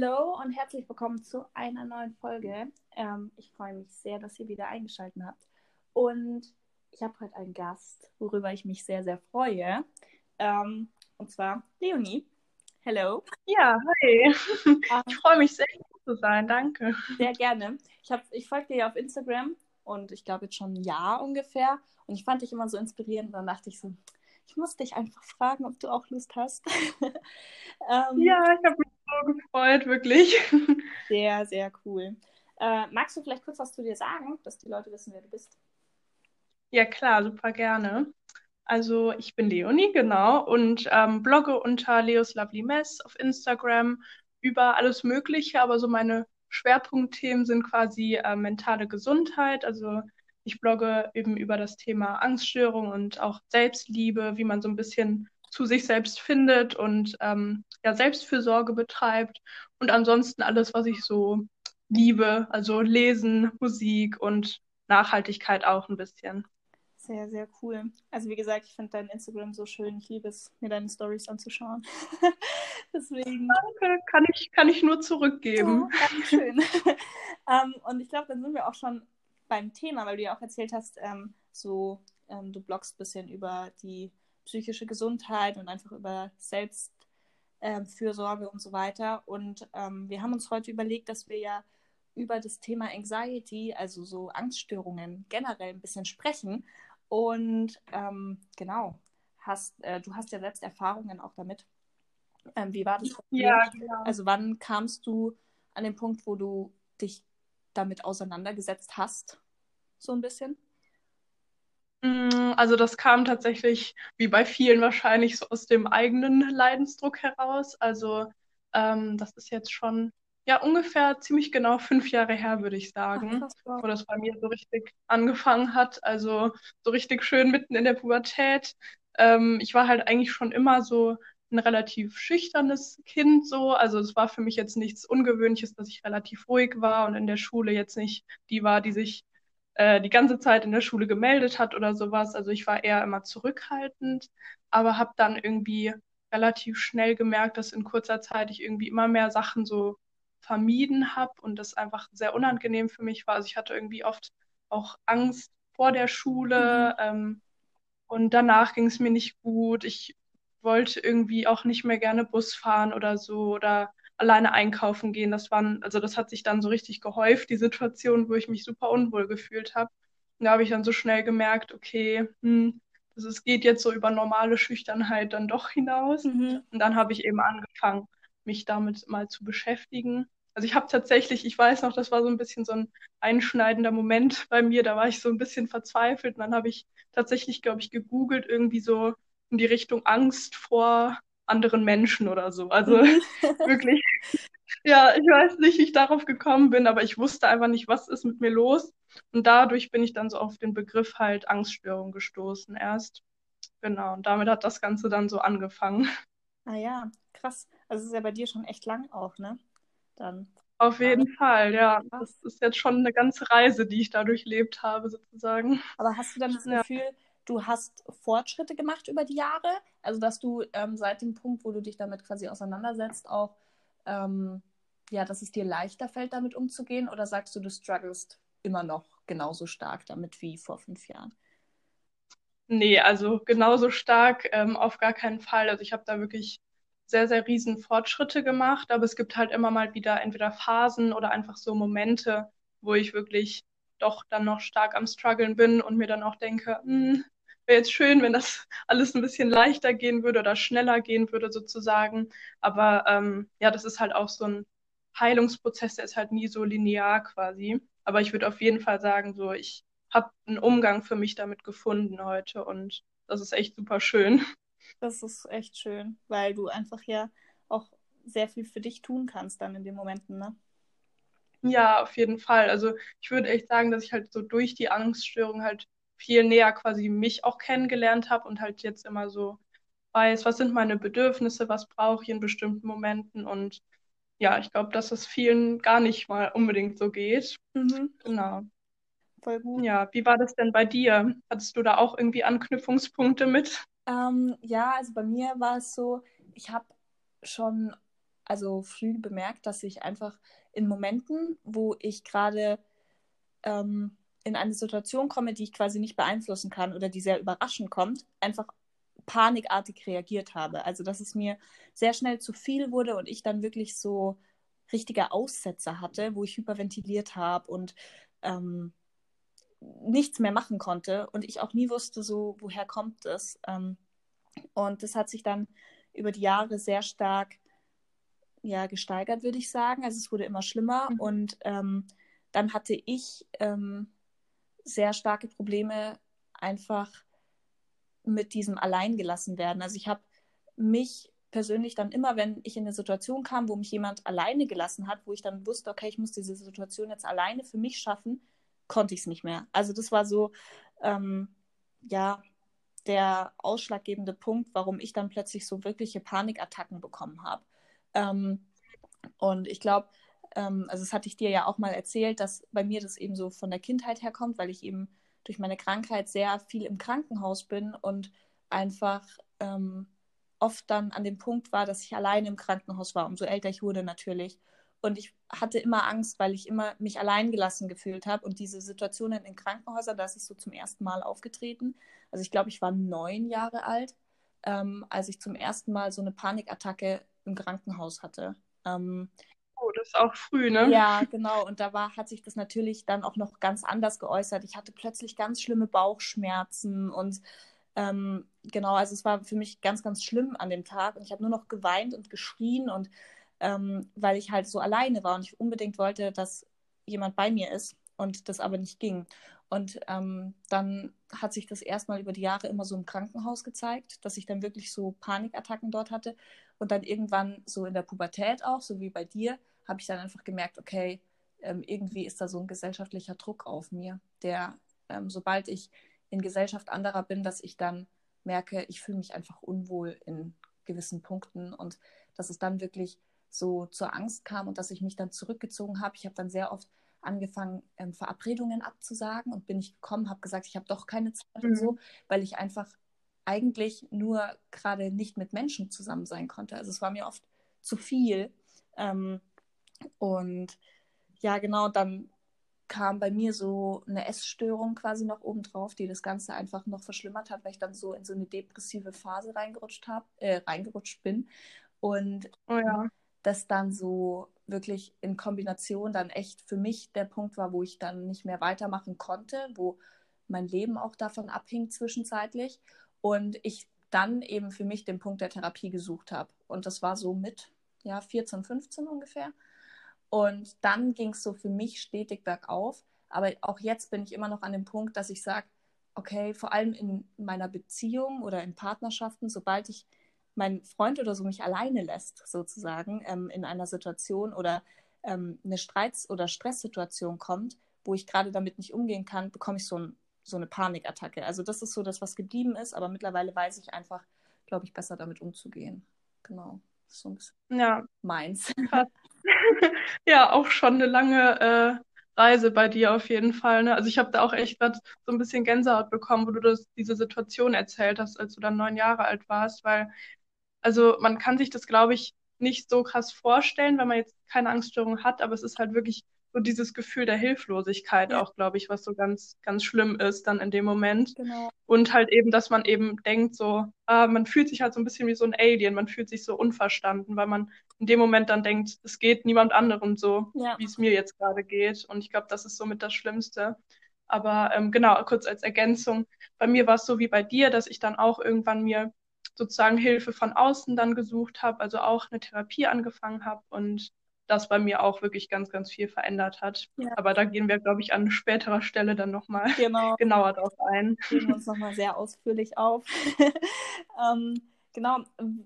Hallo und herzlich willkommen zu einer neuen Folge. Ähm, ich freue mich sehr, dass ihr wieder eingeschaltet habt. Und ich habe heute einen Gast, worüber ich mich sehr, sehr freue. Ähm, und zwar Leonie. Hello. Ja, hi. Um, ich freue mich sehr, hier zu sein. Danke. Sehr gerne. Ich, ich folge dir ja auf Instagram und ich glaube jetzt schon ein Jahr ungefähr. Und ich fand dich immer so inspirierend. Dann dachte ich so, ich muss dich einfach fragen, ob du auch Lust hast. ähm, ja, ich habe mich so gefreut, wirklich. Sehr, sehr cool. Äh, magst du vielleicht kurz was zu dir sagen, dass die Leute wissen, wer du bist? Ja, klar, super gerne. Also ich bin Leonie, genau, und ähm, blogge unter Leos Lovely Mess auf Instagram über alles Mögliche, aber so meine Schwerpunktthemen sind quasi äh, mentale Gesundheit. Also ich blogge eben über das Thema Angststörung und auch Selbstliebe, wie man so ein bisschen zu sich selbst findet und ähm, ja, Selbstfürsorge betreibt. Und ansonsten alles, was ich so liebe, also Lesen, Musik und Nachhaltigkeit auch ein bisschen. Sehr, sehr cool. Also wie gesagt, ich finde dein Instagram so schön. Ich liebe es, mir deine Stories anzuschauen. Deswegen. Danke, kann ich, kann ich nur zurückgeben. Ja, schön. um, und ich glaube, dann sind wir auch schon beim Thema, weil du ja auch erzählt hast, ähm, so ähm, du bloggst ein bisschen über die psychische Gesundheit und einfach über Selbstfürsorge ähm, und so weiter. Und ähm, wir haben uns heute überlegt, dass wir ja über das Thema Anxiety, also so Angststörungen generell ein bisschen sprechen. Und ähm, genau, hast, äh, du hast ja selbst Erfahrungen auch damit. Ähm, wie war das? Ja, genau. Also wann kamst du an den Punkt, wo du dich damit auseinandergesetzt hast? So ein bisschen? Mm, also das kam tatsächlich, wie bei vielen wahrscheinlich, so aus dem eigenen Leidensdruck heraus. Also ähm, das ist jetzt schon ja ungefähr ziemlich genau fünf Jahre her, würde ich sagen, Ach, krass, wo das bei mir so richtig angefangen hat. Also so richtig schön mitten in der Pubertät. Ähm, ich war halt eigentlich schon immer so ein relativ schüchternes Kind so. Also es war für mich jetzt nichts Ungewöhnliches, dass ich relativ ruhig war und in der Schule jetzt nicht die war, die sich äh, die ganze Zeit in der Schule gemeldet hat oder sowas. Also ich war eher immer zurückhaltend, aber habe dann irgendwie relativ schnell gemerkt, dass in kurzer Zeit ich irgendwie immer mehr Sachen so vermieden habe und das einfach sehr unangenehm für mich war. Also ich hatte irgendwie oft auch Angst vor der Schule mhm. ähm, und danach ging es mir nicht gut. Ich wollte irgendwie auch nicht mehr gerne Bus fahren oder so oder alleine einkaufen gehen. Das waren, also das hat sich dann so richtig gehäuft, die Situation, wo ich mich super unwohl gefühlt habe. Und da habe ich dann so schnell gemerkt, okay, hm, also es geht jetzt so über normale Schüchternheit dann doch hinaus. Mhm. Und dann habe ich eben angefangen, mich damit mal zu beschäftigen. Also ich habe tatsächlich, ich weiß noch, das war so ein bisschen so ein einschneidender Moment bei mir, da war ich so ein bisschen verzweifelt und dann habe ich tatsächlich, glaube ich, gegoogelt, irgendwie so in die Richtung Angst vor anderen Menschen oder so. Also mhm. wirklich, ja, ich weiß nicht, wie ich darauf gekommen bin, aber ich wusste einfach nicht, was ist mit mir los. Und dadurch bin ich dann so auf den Begriff halt Angststörung gestoßen erst. Genau, und damit hat das Ganze dann so angefangen. Ah ja, krass. Also es ist ja bei dir schon echt lang auch, ne? Dann. Auf jeden ja. Fall, ja. Das ist jetzt schon eine ganze Reise, die ich da durchlebt habe, sozusagen. Aber hast du dann das ja. Gefühl, du hast Fortschritte gemacht über die Jahre. Also, dass du ähm, seit dem Punkt, wo du dich damit quasi auseinandersetzt, auch, ähm, ja, dass es dir leichter fällt, damit umzugehen? Oder sagst du, du strugglest immer noch genauso stark damit wie vor fünf Jahren? Nee, also genauso stark ähm, auf gar keinen Fall. Also ich habe da wirklich sehr, sehr riesen Fortschritte gemacht, aber es gibt halt immer mal wieder entweder Phasen oder einfach so Momente, wo ich wirklich doch dann noch stark am struggeln bin und mir dann auch denke, hm, wäre jetzt schön, wenn das alles ein bisschen leichter gehen würde oder schneller gehen würde sozusagen. Aber ähm, ja, das ist halt auch so ein Heilungsprozess, der ist halt nie so linear quasi. Aber ich würde auf jeden Fall sagen, so ich habe einen Umgang für mich damit gefunden heute und das ist echt super schön. Das ist echt schön, weil du einfach ja auch sehr viel für dich tun kannst dann in den Momenten, ne? Ja, auf jeden Fall. Also ich würde echt sagen, dass ich halt so durch die Angststörung halt viel näher quasi mich auch kennengelernt habe und halt jetzt immer so weiß, was sind meine Bedürfnisse, was brauche ich in bestimmten Momenten und ja, ich glaube, dass es vielen gar nicht mal unbedingt so geht. Mhm. Genau. Voll gut. Ja, wie war das denn bei dir? Hattest du da auch irgendwie Anknüpfungspunkte mit? Ähm, ja, also bei mir war es so, ich habe schon also früh bemerkt, dass ich einfach in Momenten, wo ich gerade ähm, in eine Situation komme, die ich quasi nicht beeinflussen kann oder die sehr überraschend kommt, einfach panikartig reagiert habe. Also dass es mir sehr schnell zu viel wurde und ich dann wirklich so richtige Aussätze hatte, wo ich hyperventiliert habe und ähm, nichts mehr machen konnte und ich auch nie wusste, so woher kommt es. Ähm, und das hat sich dann über die Jahre sehr stark ja, gesteigert, würde ich sagen. Also es wurde immer schlimmer mhm. und ähm, dann hatte ich ähm, sehr starke Probleme einfach mit diesem Alleingelassen werden. Also ich habe mich persönlich dann immer, wenn ich in eine Situation kam, wo mich jemand alleine gelassen hat, wo ich dann wusste, okay, ich muss diese Situation jetzt alleine für mich schaffen, konnte ich es nicht mehr. Also das war so, ähm, ja, der ausschlaggebende Punkt, warum ich dann plötzlich so wirkliche Panikattacken bekommen habe. Ähm, und ich glaube, ähm, also das hatte ich dir ja auch mal erzählt, dass bei mir das eben so von der Kindheit herkommt, weil ich eben durch meine Krankheit sehr viel im Krankenhaus bin und einfach ähm, oft dann an dem Punkt war, dass ich alleine im Krankenhaus war, umso älter ich wurde natürlich. Und ich hatte immer Angst, weil ich immer mich alleingelassen gefühlt habe. Und diese Situationen in Krankenhäusern, da ist es so zum ersten Mal aufgetreten. Also ich glaube, ich war neun Jahre alt, ähm, als ich zum ersten Mal so eine Panikattacke im Krankenhaus hatte. Ähm, oh, das ist auch früh, ne? Ja, genau. Und da war, hat sich das natürlich dann auch noch ganz anders geäußert. Ich hatte plötzlich ganz schlimme Bauchschmerzen und ähm, genau, also es war für mich ganz, ganz schlimm an dem Tag. Und ich habe nur noch geweint und geschrien und ähm, weil ich halt so alleine war und ich unbedingt wollte, dass jemand bei mir ist und das aber nicht ging. Und ähm, dann hat sich das erstmal über die Jahre immer so im Krankenhaus gezeigt, dass ich dann wirklich so Panikattacken dort hatte. Und dann irgendwann so in der Pubertät auch, so wie bei dir, habe ich dann einfach gemerkt, okay, ähm, irgendwie ist da so ein gesellschaftlicher Druck auf mir, der, ähm, sobald ich in Gesellschaft anderer bin, dass ich dann merke, ich fühle mich einfach unwohl in gewissen Punkten und dass es dann wirklich so zur Angst kam und dass ich mich dann zurückgezogen habe. Ich habe dann sehr oft angefangen, ähm, Verabredungen abzusagen und bin ich gekommen, habe gesagt, ich habe doch keine Zeit mhm. und so, weil ich einfach eigentlich nur gerade nicht mit Menschen zusammen sein konnte. Also es war mir oft zu viel. Ähm, und ja, genau, dann kam bei mir so eine Essstörung quasi noch obendrauf, die das Ganze einfach noch verschlimmert hat, weil ich dann so in so eine depressive Phase reingerutscht habe, äh, reingerutscht bin. Und oh ja das dann so wirklich in Kombination dann echt für mich der Punkt war, wo ich dann nicht mehr weitermachen konnte, wo mein Leben auch davon abhing zwischenzeitlich und ich dann eben für mich den Punkt der Therapie gesucht habe. Und das war so mit ja, 14, 15 ungefähr. Und dann ging es so für mich stetig bergauf. Aber auch jetzt bin ich immer noch an dem Punkt, dass ich sage, okay, vor allem in meiner Beziehung oder in Partnerschaften, sobald ich mein Freund oder so mich alleine lässt, sozusagen, ähm, in einer Situation oder ähm, eine Streits- oder Stresssituation kommt, wo ich gerade damit nicht umgehen kann, bekomme ich so, ein, so eine Panikattacke. Also das ist so das, was geblieben ist, aber mittlerweile weiß ich einfach, glaube ich, besser damit umzugehen. Genau. Das ist so ein bisschen ja. meins. ja, auch schon eine lange äh, Reise bei dir auf jeden Fall. Ne? Also ich habe da auch echt grad so ein bisschen Gänsehaut bekommen, wo du das, diese Situation erzählt hast, als du dann neun Jahre alt warst, weil also man kann sich das, glaube ich, nicht so krass vorstellen, wenn man jetzt keine Angststörung hat, aber es ist halt wirklich so dieses Gefühl der Hilflosigkeit ja. auch, glaube ich, was so ganz, ganz schlimm ist dann in dem Moment. Genau. Und halt eben, dass man eben denkt, so, ah, man fühlt sich halt so ein bisschen wie so ein Alien, man fühlt sich so unverstanden, weil man in dem Moment dann denkt, es geht niemand anderem so, ja. wie es mir jetzt gerade geht. Und ich glaube, das ist somit das Schlimmste. Aber ähm, genau, kurz als Ergänzung, bei mir war es so wie bei dir, dass ich dann auch irgendwann mir sozusagen Hilfe von außen dann gesucht habe, also auch eine Therapie angefangen habe und das bei mir auch wirklich ganz, ganz viel verändert hat. Ja. Aber da gehen wir, glaube ich, an späterer Stelle dann nochmal genau. genauer drauf ein. Gehen wir uns nochmal sehr ausführlich auf. ähm, genau,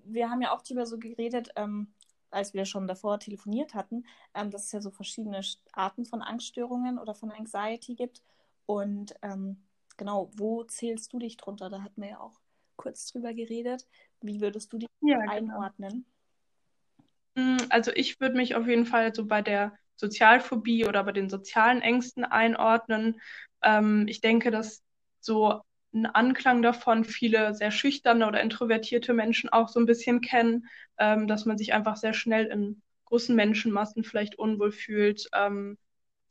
wir haben ja auch darüber so geredet, ähm, als wir schon davor telefoniert hatten, ähm, dass es ja so verschiedene Arten von Angststörungen oder von Anxiety gibt. Und ähm, genau, wo zählst du dich drunter? Da hatten wir ja auch kurz drüber geredet. Wie würdest du die ja, genau. einordnen? Genau. Also ich würde mich auf jeden Fall so bei der Sozialphobie oder bei den sozialen Ängsten einordnen. Ähm, ich denke, dass so einen Anklang davon viele sehr schüchterne oder introvertierte Menschen auch so ein bisschen kennen, ähm, dass man sich einfach sehr schnell in großen Menschenmassen vielleicht unwohl fühlt, ähm,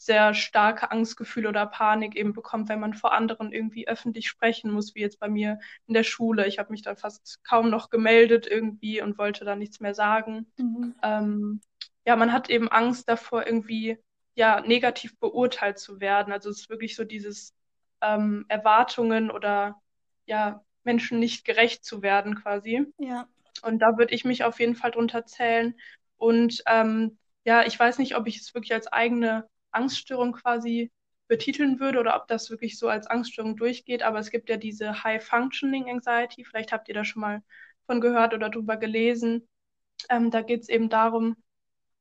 sehr starke Angstgefühle oder Panik eben bekommt, wenn man vor anderen irgendwie öffentlich sprechen muss, wie jetzt bei mir in der Schule. Ich habe mich dann fast kaum noch gemeldet irgendwie und wollte da nichts mehr sagen. Mhm. Ähm, ja, man hat eben Angst davor, irgendwie ja negativ beurteilt zu werden. Also es ist wirklich so dieses ähm, Erwartungen oder ja Menschen nicht gerecht zu werden quasi. Ja. Und da würde ich mich auf jeden Fall drunter zählen. Und ähm, ja, ich weiß nicht, ob ich es wirklich als eigene Angststörung quasi betiteln würde oder ob das wirklich so als Angststörung durchgeht. Aber es gibt ja diese High Functioning Anxiety. Vielleicht habt ihr da schon mal von gehört oder drüber gelesen. Ähm, da geht es eben darum,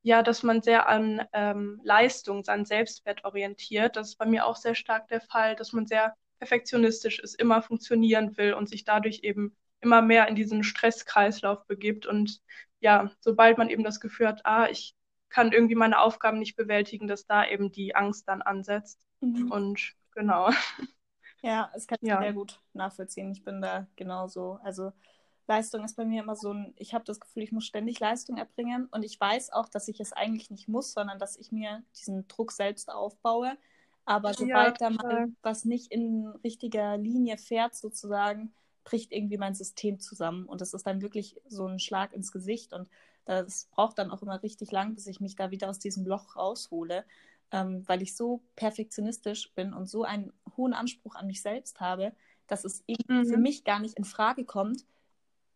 ja, dass man sehr an ähm, Leistung, seinen Selbstwert orientiert. Das ist bei mir auch sehr stark der Fall, dass man sehr perfektionistisch ist, immer funktionieren will und sich dadurch eben immer mehr in diesen Stresskreislauf begibt. Und ja, sobald man eben das Gefühl hat, ah, ich kann irgendwie meine Aufgaben nicht bewältigen, dass da eben die Angst dann ansetzt. Mhm. Und genau. Ja, es kann ich ja. sehr gut nachvollziehen. Ich bin da genauso. Also Leistung ist bei mir immer so ein, ich habe das Gefühl, ich muss ständig Leistung erbringen und ich weiß auch, dass ich es eigentlich nicht muss, sondern dass ich mir diesen Druck selbst aufbaue. Aber sobald ja, da mal was nicht in richtiger Linie fährt, sozusagen, bricht irgendwie mein System zusammen. Und das ist dann wirklich so ein Schlag ins Gesicht. Und das braucht dann auch immer richtig lang, bis ich mich da wieder aus diesem Loch raushole, ähm, weil ich so perfektionistisch bin und so einen hohen Anspruch an mich selbst habe, dass es mhm. für mich gar nicht in Frage kommt,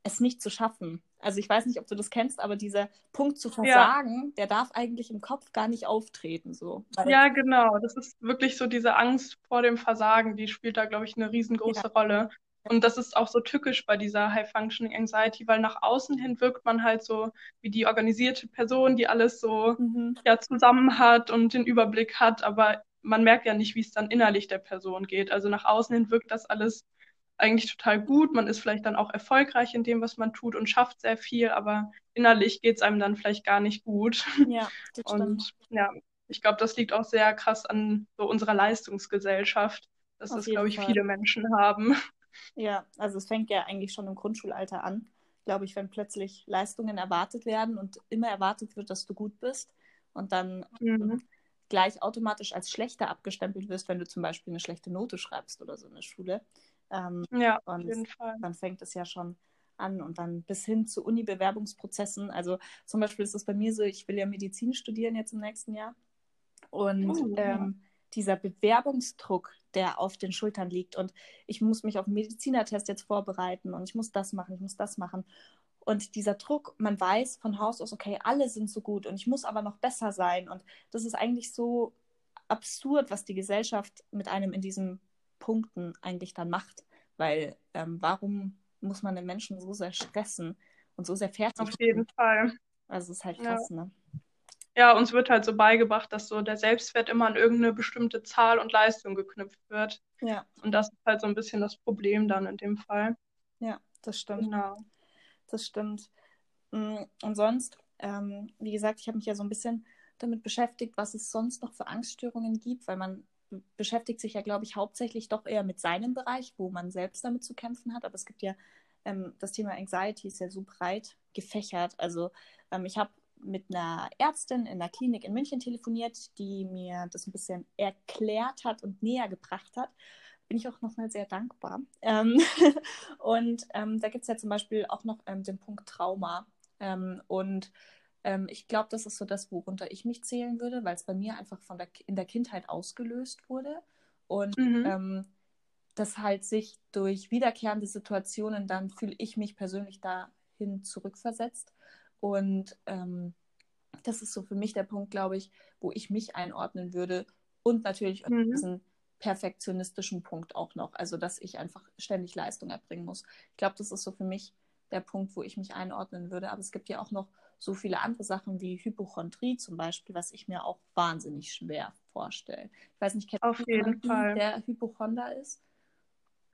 es nicht zu schaffen. Also ich weiß nicht, ob du das kennst, aber dieser Punkt zu versagen, ja. der darf eigentlich im Kopf gar nicht auftreten. So. Ja, genau. Das ist wirklich so diese Angst vor dem Versagen, die spielt da, glaube ich, eine riesengroße ja. Rolle. Und das ist auch so tückisch bei dieser High Functioning Anxiety, weil nach außen hin wirkt man halt so wie die organisierte Person, die alles so mhm. ja, zusammen hat und den Überblick hat, aber man merkt ja nicht, wie es dann innerlich der Person geht. Also nach außen hin wirkt das alles eigentlich total gut. Man ist vielleicht dann auch erfolgreich in dem, was man tut und schafft sehr viel, aber innerlich geht es einem dann vielleicht gar nicht gut. Ja, das und stimmt. ja, ich glaube, das liegt auch sehr krass an so unserer Leistungsgesellschaft, dass Auf das, glaube ich, Fall. viele Menschen haben. Ja, also es fängt ja eigentlich schon im Grundschulalter an, glaube ich, wenn plötzlich Leistungen erwartet werden und immer erwartet wird, dass du gut bist und dann mhm. gleich automatisch als schlechter abgestempelt wirst, wenn du zum Beispiel eine schlechte Note schreibst oder so in der Schule. Ähm, ja, auf jeden Fall. Dann fängt es ja schon an und dann bis hin zu Uni-Bewerbungsprozessen. Also zum Beispiel ist es bei mir so, ich will ja Medizin studieren jetzt im nächsten Jahr. Und oh, ähm, dieser Bewerbungsdruck, der auf den Schultern liegt und ich muss mich auf den Medizinertest jetzt vorbereiten und ich muss das machen, ich muss das machen. Und dieser Druck, man weiß von Haus aus, okay, alle sind so gut und ich muss aber noch besser sein. Und das ist eigentlich so absurd, was die Gesellschaft mit einem in diesen Punkten eigentlich dann macht. Weil ähm, warum muss man den Menschen so sehr stressen und so sehr fertig Auf jeden Fall. Also es ist halt krass, ja. ne? Ja, uns wird halt so beigebracht, dass so der Selbstwert immer an irgendeine bestimmte Zahl und Leistung geknüpft wird. Ja. Und das ist halt so ein bisschen das Problem dann in dem Fall. Ja, das stimmt. Genau. Das stimmt. Mm, und sonst, ähm, wie gesagt, ich habe mich ja so ein bisschen damit beschäftigt, was es sonst noch für Angststörungen gibt, weil man beschäftigt sich ja, glaube ich, hauptsächlich doch eher mit seinem Bereich, wo man selbst damit zu kämpfen hat. Aber es gibt ja, ähm, das Thema Anxiety ist ja so breit gefächert. Also ähm, ich habe mit einer Ärztin in der Klinik in München telefoniert, die mir das ein bisschen erklärt hat und näher gebracht hat. Bin ich auch nochmal sehr dankbar. Ähm und ähm, da gibt es ja zum Beispiel auch noch ähm, den Punkt Trauma. Ähm, und ähm, ich glaube, das ist so das, worunter ich mich zählen würde, weil es bei mir einfach von der, in der Kindheit ausgelöst wurde. Und mhm. Ähm, das halt sich durch wiederkehrende Situationen, dann fühle ich mich persönlich dahin zurückversetzt. Und ähm, das ist so für mich der Punkt, glaube ich, wo ich mich einordnen würde. Und natürlich mhm. diesen perfektionistischen Punkt auch noch. Also, dass ich einfach ständig Leistung erbringen muss. Ich glaube, das ist so für mich der Punkt, wo ich mich einordnen würde. Aber es gibt ja auch noch so viele andere Sachen wie Hypochondrie zum Beispiel, was ich mir auch wahnsinnig schwer vorstelle. Ich weiß nicht, kennt Auf jeden Fall. der Hypochonder ist?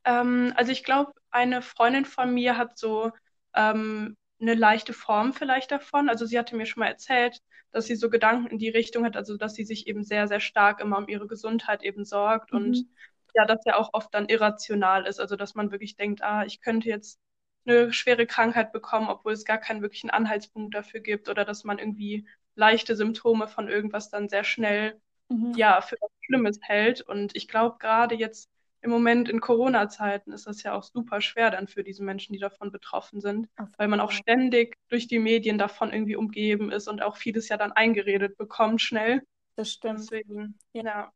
Ähm, also ich glaube, eine Freundin von mir hat so ähm, eine leichte Form vielleicht davon. Also sie hatte mir schon mal erzählt, dass sie so Gedanken in die Richtung hat, also dass sie sich eben sehr, sehr stark immer um ihre Gesundheit eben sorgt mhm. und ja, das ja auch oft dann irrational ist. Also dass man wirklich denkt, ah, ich könnte jetzt eine schwere Krankheit bekommen, obwohl es gar keinen wirklichen Anhaltspunkt dafür gibt oder dass man irgendwie leichte Symptome von irgendwas dann sehr schnell mhm. ja für was Schlimmes hält. Und ich glaube, gerade jetzt im Moment in Corona-Zeiten ist das ja auch super schwer dann für diese Menschen, die davon betroffen sind, okay. weil man auch ständig durch die Medien davon irgendwie umgeben ist und auch vieles ja dann eingeredet bekommt schnell. Das stimmt. Deswegen, ja. ja.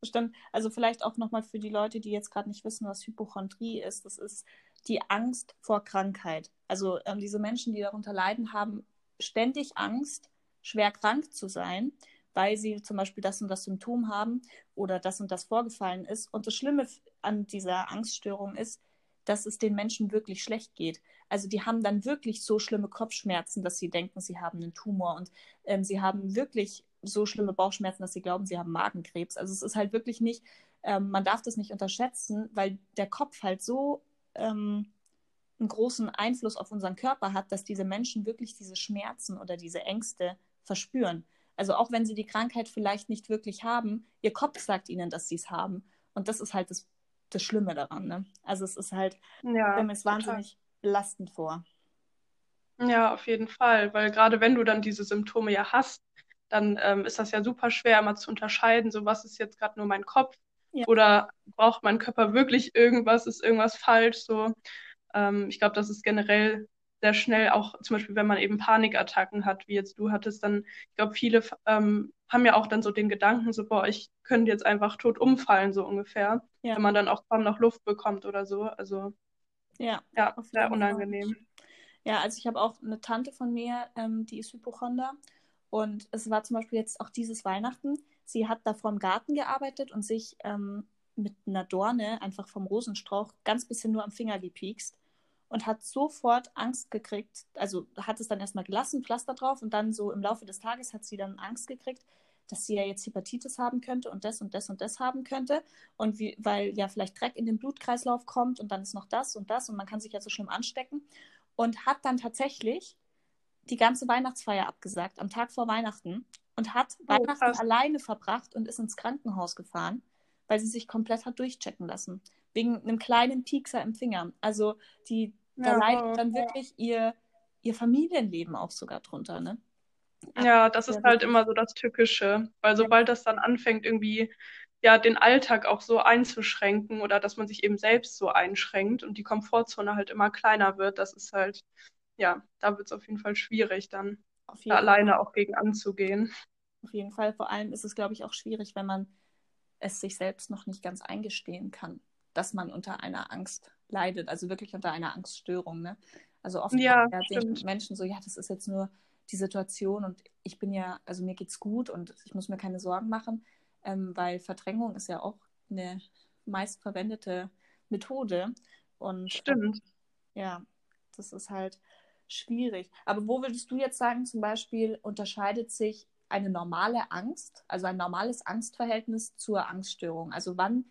Das stimmt. Also vielleicht auch nochmal für die Leute, die jetzt gerade nicht wissen, was Hypochondrie ist. Das ist die Angst vor Krankheit. Also ähm, diese Menschen, die darunter leiden, haben ständig Angst, schwer krank zu sein, weil sie zum Beispiel das und das Symptom haben oder das und das vorgefallen ist. Und das Schlimme an dieser Angststörung ist, dass es den Menschen wirklich schlecht geht. Also die haben dann wirklich so schlimme Kopfschmerzen, dass sie denken, sie haben einen Tumor und ähm, sie haben wirklich so schlimme Bauchschmerzen, dass sie glauben, sie haben Magenkrebs. Also es ist halt wirklich nicht, ähm, man darf das nicht unterschätzen, weil der Kopf halt so ähm, einen großen Einfluss auf unseren Körper hat, dass diese Menschen wirklich diese Schmerzen oder diese Ängste verspüren. Also auch wenn sie die Krankheit vielleicht nicht wirklich haben, ihr Kopf sagt ihnen, dass sie es haben. Und das ist halt das, das Schlimme daran. Ne? Also es ist halt, ja, mir es wahnsinnig belastend vor. Ja, auf jeden Fall, weil gerade wenn du dann diese Symptome ja hast, dann ähm, ist das ja super schwer, mal zu unterscheiden, so was ist jetzt gerade nur mein Kopf ja. oder braucht mein Körper wirklich irgendwas, ist irgendwas falsch, so. Ähm, ich glaube, das ist generell sehr schnell auch, zum Beispiel, wenn man eben Panikattacken hat, wie jetzt du hattest, dann, ich glaube, viele ähm, haben ja auch dann so den Gedanken, so, boah, ich könnte jetzt einfach tot umfallen, so ungefähr, ja. wenn man dann auch kaum noch Luft bekommt oder so. Also, ja, ja sehr unangenehm. Ja, also ich habe auch eine Tante von mir, ähm, die ist Hypochonder. Und es war zum Beispiel jetzt auch dieses Weihnachten. Sie hat da vor dem Garten gearbeitet und sich ähm, mit einer Dorne einfach vom Rosenstrauch ganz bisschen nur am Finger gepiekst und hat sofort Angst gekriegt. Also hat es dann erstmal gelassen, Pflaster drauf und dann so im Laufe des Tages hat sie dann Angst gekriegt, dass sie ja jetzt Hepatitis haben könnte und das und das und das haben könnte. Und wie, weil ja vielleicht Dreck in den Blutkreislauf kommt und dann ist noch das und das und man kann sich ja so schlimm anstecken. Und hat dann tatsächlich die ganze Weihnachtsfeier abgesagt am Tag vor Weihnachten und hat oh, Weihnachten krass. alleine verbracht und ist ins Krankenhaus gefahren, weil sie sich komplett hat durchchecken lassen wegen einem kleinen Piekser im Finger. Also die, da ja, leidet dann wirklich ihr, ihr Familienleben auch sogar drunter, ne? Ja, das ist halt immer so das Tückische, weil sobald das dann anfängt, irgendwie ja den Alltag auch so einzuschränken oder dass man sich eben selbst so einschränkt und die Komfortzone halt immer kleiner wird, das ist halt, ja, da wird es auf jeden Fall schwierig, dann da alleine auch gegen anzugehen. Auf jeden Fall. Vor allem ist es, glaube ich, auch schwierig, wenn man es sich selbst noch nicht ganz eingestehen kann dass man unter einer Angst leidet, also wirklich unter einer Angststörung. Ne? Also oft ja, denken Menschen so, ja, das ist jetzt nur die Situation und ich bin ja, also mir geht's gut und ich muss mir keine Sorgen machen, ähm, weil Verdrängung ist ja auch eine meistverwendete Methode. Und Stimmt. Ähm, ja, das ist halt schwierig. Aber wo würdest du jetzt sagen, zum Beispiel unterscheidet sich eine normale Angst, also ein normales Angstverhältnis zur Angststörung? Also wann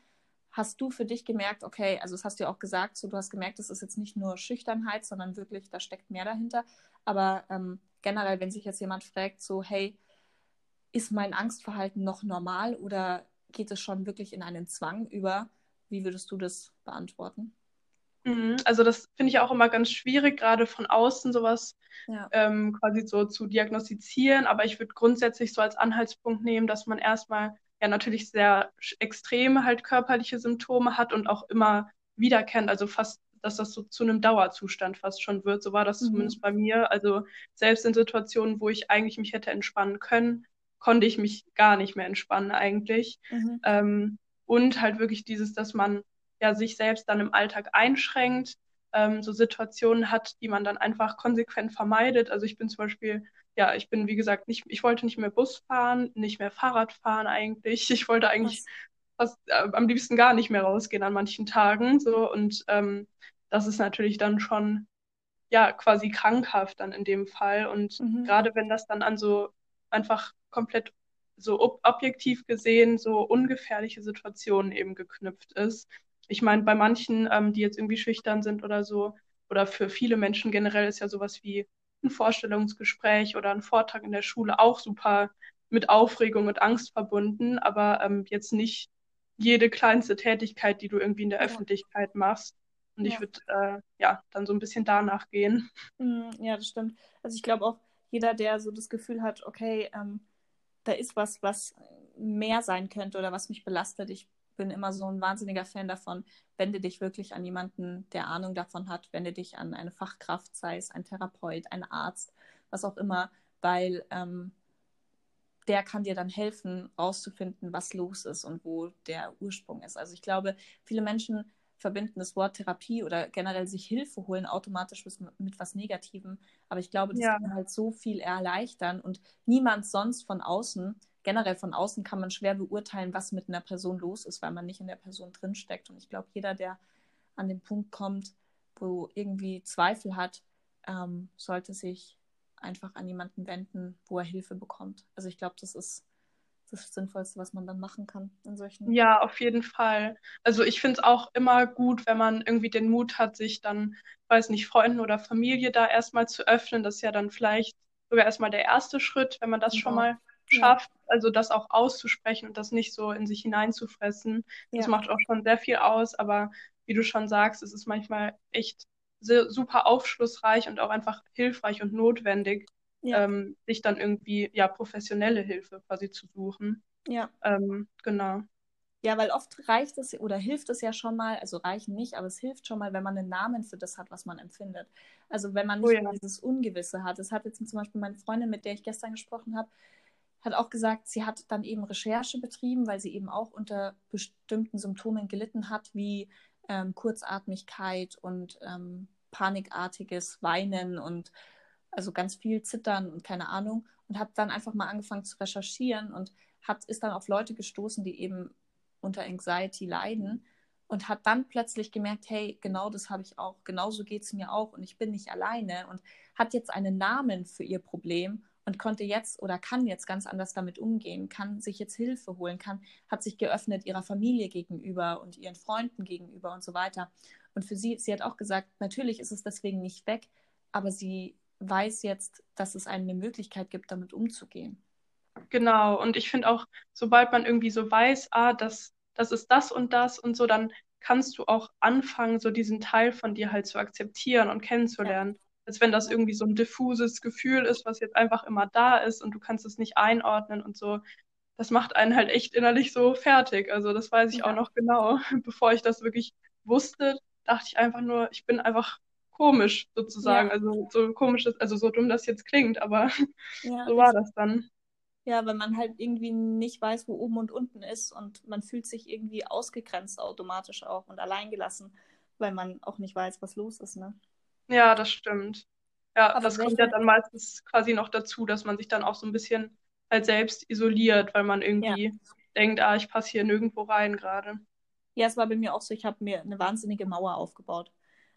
hast du für dich gemerkt, okay, also das hast du ja auch gesagt, so du hast gemerkt, es ist jetzt nicht nur Schüchternheit, sondern wirklich, da steckt mehr dahinter. Aber ähm, generell, wenn sich jetzt jemand fragt, so, hey, ist mein Angstverhalten noch normal oder geht es schon wirklich in einen Zwang über? Wie würdest du das beantworten? Mhm, also das finde ich auch immer ganz schwierig, gerade von außen sowas ja. ähm, quasi so zu diagnostizieren. Aber ich würde grundsätzlich so als Anhaltspunkt nehmen, dass man erstmal ja natürlich sehr extreme halt körperliche Symptome hat und auch immer wiederkennt, also fast, dass das so zu einem Dauerzustand fast schon wird. So war das mhm. zumindest bei mir. Also selbst in Situationen, wo ich eigentlich mich hätte entspannen können, konnte ich mich gar nicht mehr entspannen eigentlich. Mhm. Ähm, und halt wirklich dieses, dass man ja sich selbst dann im Alltag einschränkt, ähm, so Situationen hat, die man dann einfach konsequent vermeidet. Also ich bin zum Beispiel ja, ich bin, wie gesagt, nicht, ich wollte nicht mehr Bus fahren, nicht mehr Fahrrad fahren eigentlich. Ich wollte eigentlich fast äh, am liebsten gar nicht mehr rausgehen an manchen Tagen. So, und ähm, das ist natürlich dann schon ja quasi krankhaft dann in dem Fall. Und mhm. gerade wenn das dann an so einfach komplett so ob objektiv gesehen so ungefährliche Situationen eben geknüpft ist. Ich meine, bei manchen, ähm, die jetzt irgendwie schüchtern sind oder so, oder für viele Menschen generell ist ja sowas wie ein Vorstellungsgespräch oder ein Vortrag in der Schule auch super mit Aufregung und Angst verbunden, aber ähm, jetzt nicht jede kleinste Tätigkeit, die du irgendwie in der ja. Öffentlichkeit machst. Und ja. ich würde äh, ja dann so ein bisschen danach gehen. Mm, ja, das stimmt. Also ich glaube auch, jeder, der so das Gefühl hat, okay, ähm, da ist was, was mehr sein könnte oder was mich belastet. Ich bin immer so ein wahnsinniger Fan davon. Wende dich wirklich an jemanden, der Ahnung davon hat. Wende dich an eine Fachkraft, sei es ein Therapeut, ein Arzt, was auch immer, weil ähm, der kann dir dann helfen, rauszufinden, was los ist und wo der Ursprung ist. Also ich glaube, viele Menschen verbinden das Wort Therapie oder generell sich Hilfe holen automatisch mit, was Negativem. Aber ich glaube, das ja. kann halt so viel erleichtern und niemand sonst von außen, generell von außen kann man schwer beurteilen, was mit einer Person los ist, weil man nicht in der Person drinsteckt. Und ich glaube, jeder, der an den Punkt kommt, wo irgendwie Zweifel hat, ähm, sollte sich einfach an jemanden wenden, wo er Hilfe bekommt. Also ich glaube, das ist das Sinnvollste, was man dann machen kann in solchen. Ja, auf jeden Fall. Also ich finde es auch immer gut, wenn man irgendwie den Mut hat, sich dann, weiß nicht, Freunden oder Familie da erstmal zu öffnen. Das ist ja dann vielleicht sogar erstmal der erste Schritt, wenn man das genau. schon mal schafft, ja. also das auch auszusprechen und das nicht so in sich hineinzufressen. Das ja. macht auch schon sehr viel aus, aber wie du schon sagst, es ist manchmal echt super aufschlussreich und auch einfach hilfreich und notwendig, ja. ähm, sich dann irgendwie ja professionelle Hilfe quasi zu suchen. Ja. Ähm, genau. Ja, weil oft reicht es oder hilft es ja schon mal, also reichen nicht, aber es hilft schon mal, wenn man einen Namen für das hat, was man empfindet. Also wenn man oh nicht oh ja. dieses Ungewisse hat. Das hat jetzt zum Beispiel meine Freundin, mit der ich gestern gesprochen habe, hat auch gesagt, sie hat dann eben Recherche betrieben, weil sie eben auch unter bestimmten Symptomen gelitten hat, wie ähm, Kurzatmigkeit und ähm, panikartiges Weinen und also ganz viel Zittern und keine Ahnung. Und habe dann einfach mal angefangen zu recherchieren und hat, ist dann auf Leute gestoßen, die eben unter Anxiety leiden und hat dann plötzlich gemerkt, hey, genau das habe ich auch, genauso geht es mir auch und ich bin nicht alleine und hat jetzt einen Namen für ihr Problem und konnte jetzt oder kann jetzt ganz anders damit umgehen, kann sich jetzt Hilfe holen, kann, hat sich geöffnet ihrer Familie gegenüber und ihren Freunden gegenüber und so weiter. Und für sie, sie hat auch gesagt, natürlich ist es deswegen nicht weg, aber sie weiß jetzt, dass es eine Möglichkeit gibt, damit umzugehen. Genau, und ich finde auch, sobald man irgendwie so weiß, ah, das, das ist das und das und so, dann kannst du auch anfangen, so diesen Teil von dir halt zu akzeptieren und kennenzulernen. Ja. Als wenn das irgendwie so ein diffuses Gefühl ist, was jetzt einfach immer da ist und du kannst es nicht einordnen und so. Das macht einen halt echt innerlich so fertig. Also das weiß ich ja. auch noch genau. Bevor ich das wirklich wusste, dachte ich einfach nur, ich bin einfach komisch sozusagen. Ja. Also so komisch ist, also so dumm das jetzt klingt, aber ja, so war das dann. Ja, wenn man halt irgendwie nicht weiß, wo oben und unten ist und man fühlt sich irgendwie ausgegrenzt automatisch auch und alleingelassen, weil man auch nicht weiß, was los ist, ne? Ja, das stimmt. Ja, aber das kommt ja dann meistens quasi noch dazu, dass man sich dann auch so ein bisschen halt selbst isoliert, weil man irgendwie ja. denkt, ah, ich passe hier nirgendwo rein gerade. Ja, es war bei mir auch so, ich habe mir eine wahnsinnige Mauer aufgebaut.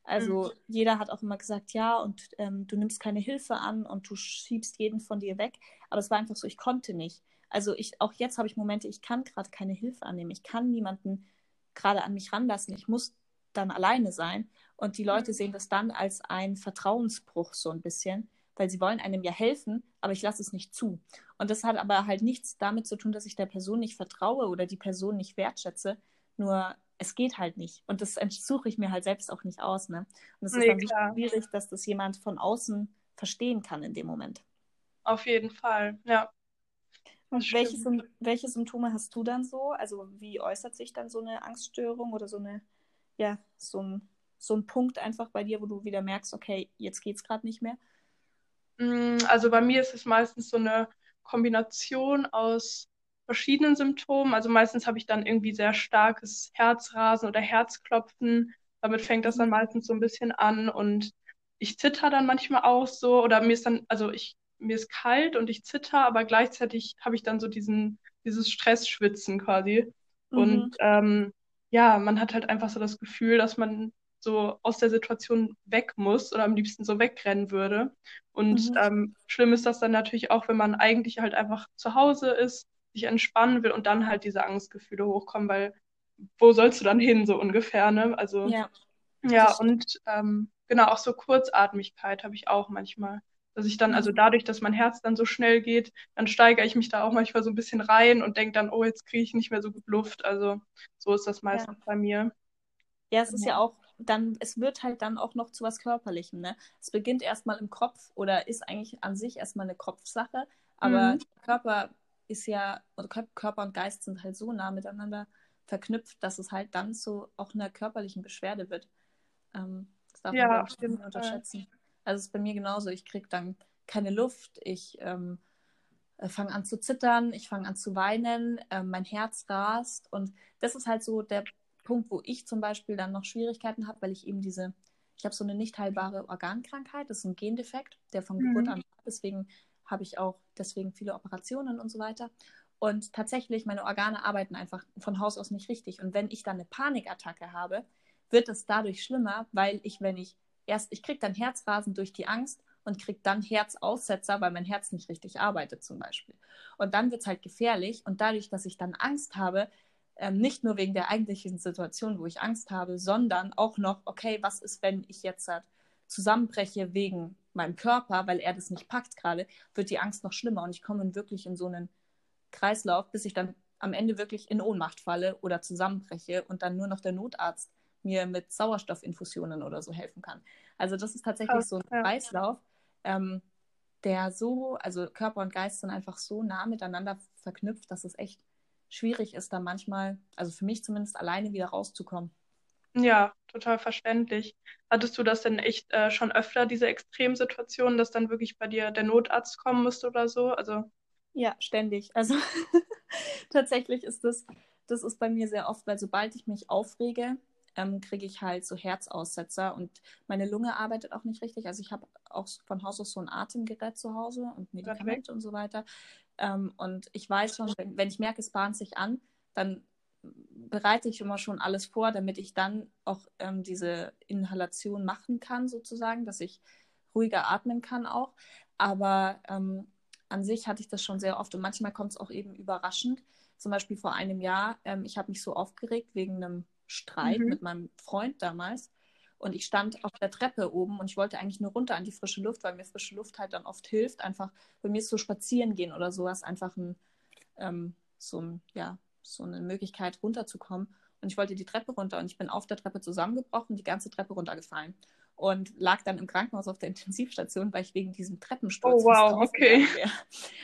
Also mhm. jeder hat auch immer gesagt, ja, und ähm, du nimmst keine Hilfe an und du schiebst jeden von dir weg. Aber es war einfach so, ich konnte nicht. Also ich, auch jetzt habe ich Momente, ich kann gerade keine Hilfe annehmen. Ich kann niemanden gerade an mich ranlassen. Ich muss dann alleine sein. Und die Leute mhm. sehen das dann als ein Vertrauensbruch so ein bisschen, weil sie wollen einem ja helfen, aber ich lasse es nicht zu. Und das hat aber halt nichts damit zu tun, dass ich der Person nicht vertraue oder die Person nicht wertschätze. Nur es geht halt nicht. Und das suche ich mir halt selbst auch nicht aus. Ne? Und es ist nee, dann schwierig, dass das jemand von außen verstehen kann in dem Moment. Auf jeden Fall, ja. Welche, welche Symptome hast du dann so? Also wie äußert sich dann so eine Angststörung oder so eine, ja, so ein, so ein Punkt einfach bei dir, wo du wieder merkst, okay, jetzt geht es gerade nicht mehr? Mm, also bei mir ist es meistens so eine Kombination aus verschiedenen Symptomen. Also meistens habe ich dann irgendwie sehr starkes Herzrasen oder Herzklopfen. Damit fängt das dann meistens so ein bisschen an und ich zitter dann manchmal auch so oder mir ist dann, also ich, mir ist kalt und ich zitter, aber gleichzeitig habe ich dann so diesen, dieses Stressschwitzen quasi. Mhm. Und ähm, ja, man hat halt einfach so das Gefühl, dass man so aus der Situation weg muss oder am liebsten so wegrennen würde. Und mhm. ähm, schlimm ist das dann natürlich auch, wenn man eigentlich halt einfach zu Hause ist sich entspannen will und dann halt diese Angstgefühle hochkommen, weil wo sollst du dann hin, so ungefähr, ne? Also, ja, ja und ähm, genau, auch so Kurzatmigkeit habe ich auch manchmal. dass ich dann, also dadurch, dass mein Herz dann so schnell geht, dann steigere ich mich da auch manchmal so ein bisschen rein und denke dann, oh, jetzt kriege ich nicht mehr so gut Luft. Also so ist das meistens ja. bei mir. Ja, es ist ja auch dann, es wird halt dann auch noch zu was Körperlichem, ne? Es beginnt erstmal im Kopf oder ist eigentlich an sich erstmal eine Kopfsache, aber mhm. Körper ist ja, oder Körper und Geist sind halt so nah miteinander verknüpft, dass es halt dann zu auch einer körperlichen Beschwerde wird. Ähm, das darf ja, man auch nicht unterschätzen. Also es ist bei mir genauso. Ich kriege dann keine Luft, ich ähm, äh, fange an zu zittern, ich fange an zu weinen, äh, mein Herz rast. Und das ist halt so der Punkt, wo ich zum Beispiel dann noch Schwierigkeiten habe, weil ich eben diese, ich habe so eine nicht heilbare Organkrankheit, das ist ein Gendefekt, der von mhm. Geburt an, deswegen habe ich auch deswegen viele Operationen und so weiter. Und tatsächlich, meine Organe arbeiten einfach von Haus aus nicht richtig. Und wenn ich dann eine Panikattacke habe, wird es dadurch schlimmer, weil ich, wenn ich erst, ich kriege dann Herzrasen durch die Angst und kriege dann Herzaussetzer, weil mein Herz nicht richtig arbeitet zum Beispiel. Und dann wird es halt gefährlich. Und dadurch, dass ich dann Angst habe, ähm, nicht nur wegen der eigentlichen Situation, wo ich Angst habe, sondern auch noch, okay, was ist, wenn ich jetzt halt zusammenbreche wegen meinem Körper, weil er das nicht packt gerade, wird die Angst noch schlimmer und ich komme wirklich in so einen Kreislauf, bis ich dann am Ende wirklich in Ohnmacht falle oder zusammenbreche und dann nur noch der Notarzt mir mit Sauerstoffinfusionen oder so helfen kann. Also das ist tatsächlich so ein Kreislauf, ähm, der so, also Körper und Geist sind einfach so nah miteinander verknüpft, dass es echt schwierig ist, da manchmal, also für mich zumindest, alleine wieder rauszukommen. Ja, total verständlich. Hattest du das denn echt äh, schon öfter, diese Extremsituationen, dass dann wirklich bei dir der Notarzt kommen müsste oder so? Also ja, ständig. Also tatsächlich ist das, das ist bei mir sehr oft, weil sobald ich mich aufrege, ähm, kriege ich halt so Herzaussetzer und meine Lunge arbeitet auch nicht richtig. Also ich habe auch von Haus aus so ein Atemgerät zu Hause und Medikamente und so weiter. Ähm, und ich weiß schon, wenn, wenn ich merke, es bahnt sich an, dann bereite ich immer schon alles vor, damit ich dann auch ähm, diese Inhalation machen kann, sozusagen, dass ich ruhiger atmen kann auch. Aber ähm, an sich hatte ich das schon sehr oft und manchmal kommt es auch eben überraschend. Zum Beispiel vor einem Jahr, ähm, ich habe mich so aufgeregt wegen einem Streit mhm. mit meinem Freund damals. Und ich stand auf der Treppe oben und ich wollte eigentlich nur runter an die frische Luft, weil mir frische Luft halt dann oft hilft. Einfach, bei mir ist so spazieren gehen oder sowas einfach ein, ähm, so, ein, ja, so eine Möglichkeit runterzukommen. Und ich wollte die Treppe runter und ich bin auf der Treppe zusammengebrochen, die ganze Treppe runtergefallen. Und lag dann im Krankenhaus auf der Intensivstation, weil ich wegen diesem Treppensturz. Oh, wow, okay.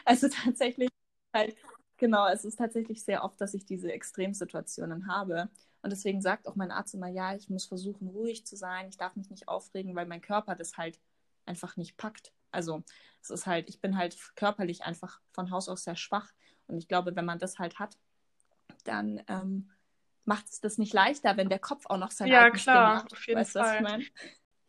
Also tatsächlich halt, genau, es ist tatsächlich sehr oft, dass ich diese Extremsituationen habe. Und deswegen sagt auch mein Arzt immer, ja, ich muss versuchen, ruhig zu sein, ich darf mich nicht aufregen, weil mein Körper das halt einfach nicht packt. Also es ist halt, ich bin halt körperlich einfach von Haus aus sehr schwach. Und ich glaube, wenn man das halt hat, dann ähm, macht es das nicht leichter, wenn der Kopf auch noch sein Ja, klar, macht. auf jeden weißt, Fall.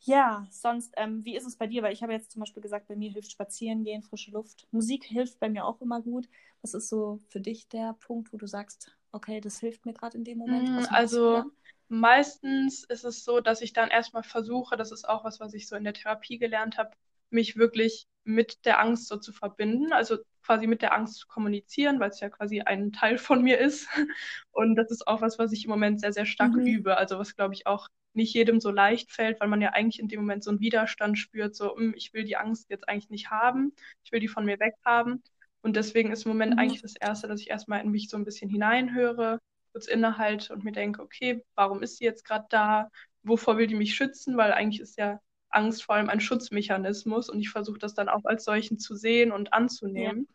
Ja, sonst, ähm, wie ist es bei dir? Weil ich habe jetzt zum Beispiel gesagt, bei mir hilft Spazieren gehen, frische Luft. Musik hilft bei mir auch immer gut. Was ist so für dich der Punkt, wo du sagst, okay, das hilft mir gerade in dem Moment? Mm, also meistens ist es so, dass ich dann erstmal versuche, das ist auch was, was ich so in der Therapie gelernt habe, mich wirklich mit der Angst so zu verbinden, also quasi mit der Angst zu kommunizieren, weil es ja quasi ein Teil von mir ist. Und das ist auch was, was ich im Moment sehr, sehr stark mhm. übe. Also was, glaube ich, auch nicht jedem so leicht fällt, weil man ja eigentlich in dem Moment so einen Widerstand spürt, so, hm, ich will die Angst jetzt eigentlich nicht haben, ich will die von mir weghaben. Und deswegen ist im Moment mhm. eigentlich das Erste, dass ich erstmal in mich so ein bisschen hineinhöre, kurz innehalte und mir denke, okay, warum ist sie jetzt gerade da? Wovor will die mich schützen? Weil eigentlich ist ja Angst vor allem ein Schutzmechanismus und ich versuche das dann auch als solchen zu sehen und anzunehmen.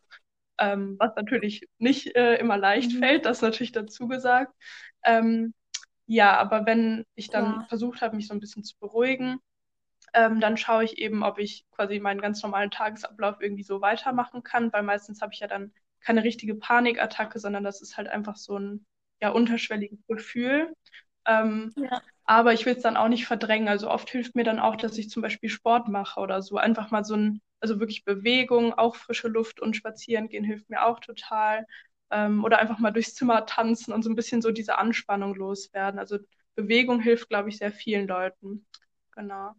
Ja. Ähm, was natürlich nicht äh, immer leicht mhm. fällt, das natürlich dazu gesagt. Ähm, ja, aber wenn ich dann ja. versucht habe, mich so ein bisschen zu beruhigen, ähm, dann schaue ich eben, ob ich quasi meinen ganz normalen Tagesablauf irgendwie so weitermachen kann, weil meistens habe ich ja dann keine richtige Panikattacke, sondern das ist halt einfach so ein ja unterschwelliges Gefühl. Ähm, ja. Aber ich will es dann auch nicht verdrängen. Also oft hilft mir dann auch, dass ich zum Beispiel Sport mache oder so. Einfach mal so ein, also wirklich Bewegung, auch frische Luft und spazieren gehen hilft mir auch total. Ähm, oder einfach mal durchs Zimmer tanzen und so ein bisschen so diese Anspannung loswerden. Also Bewegung hilft, glaube ich, sehr vielen Leuten. Genau.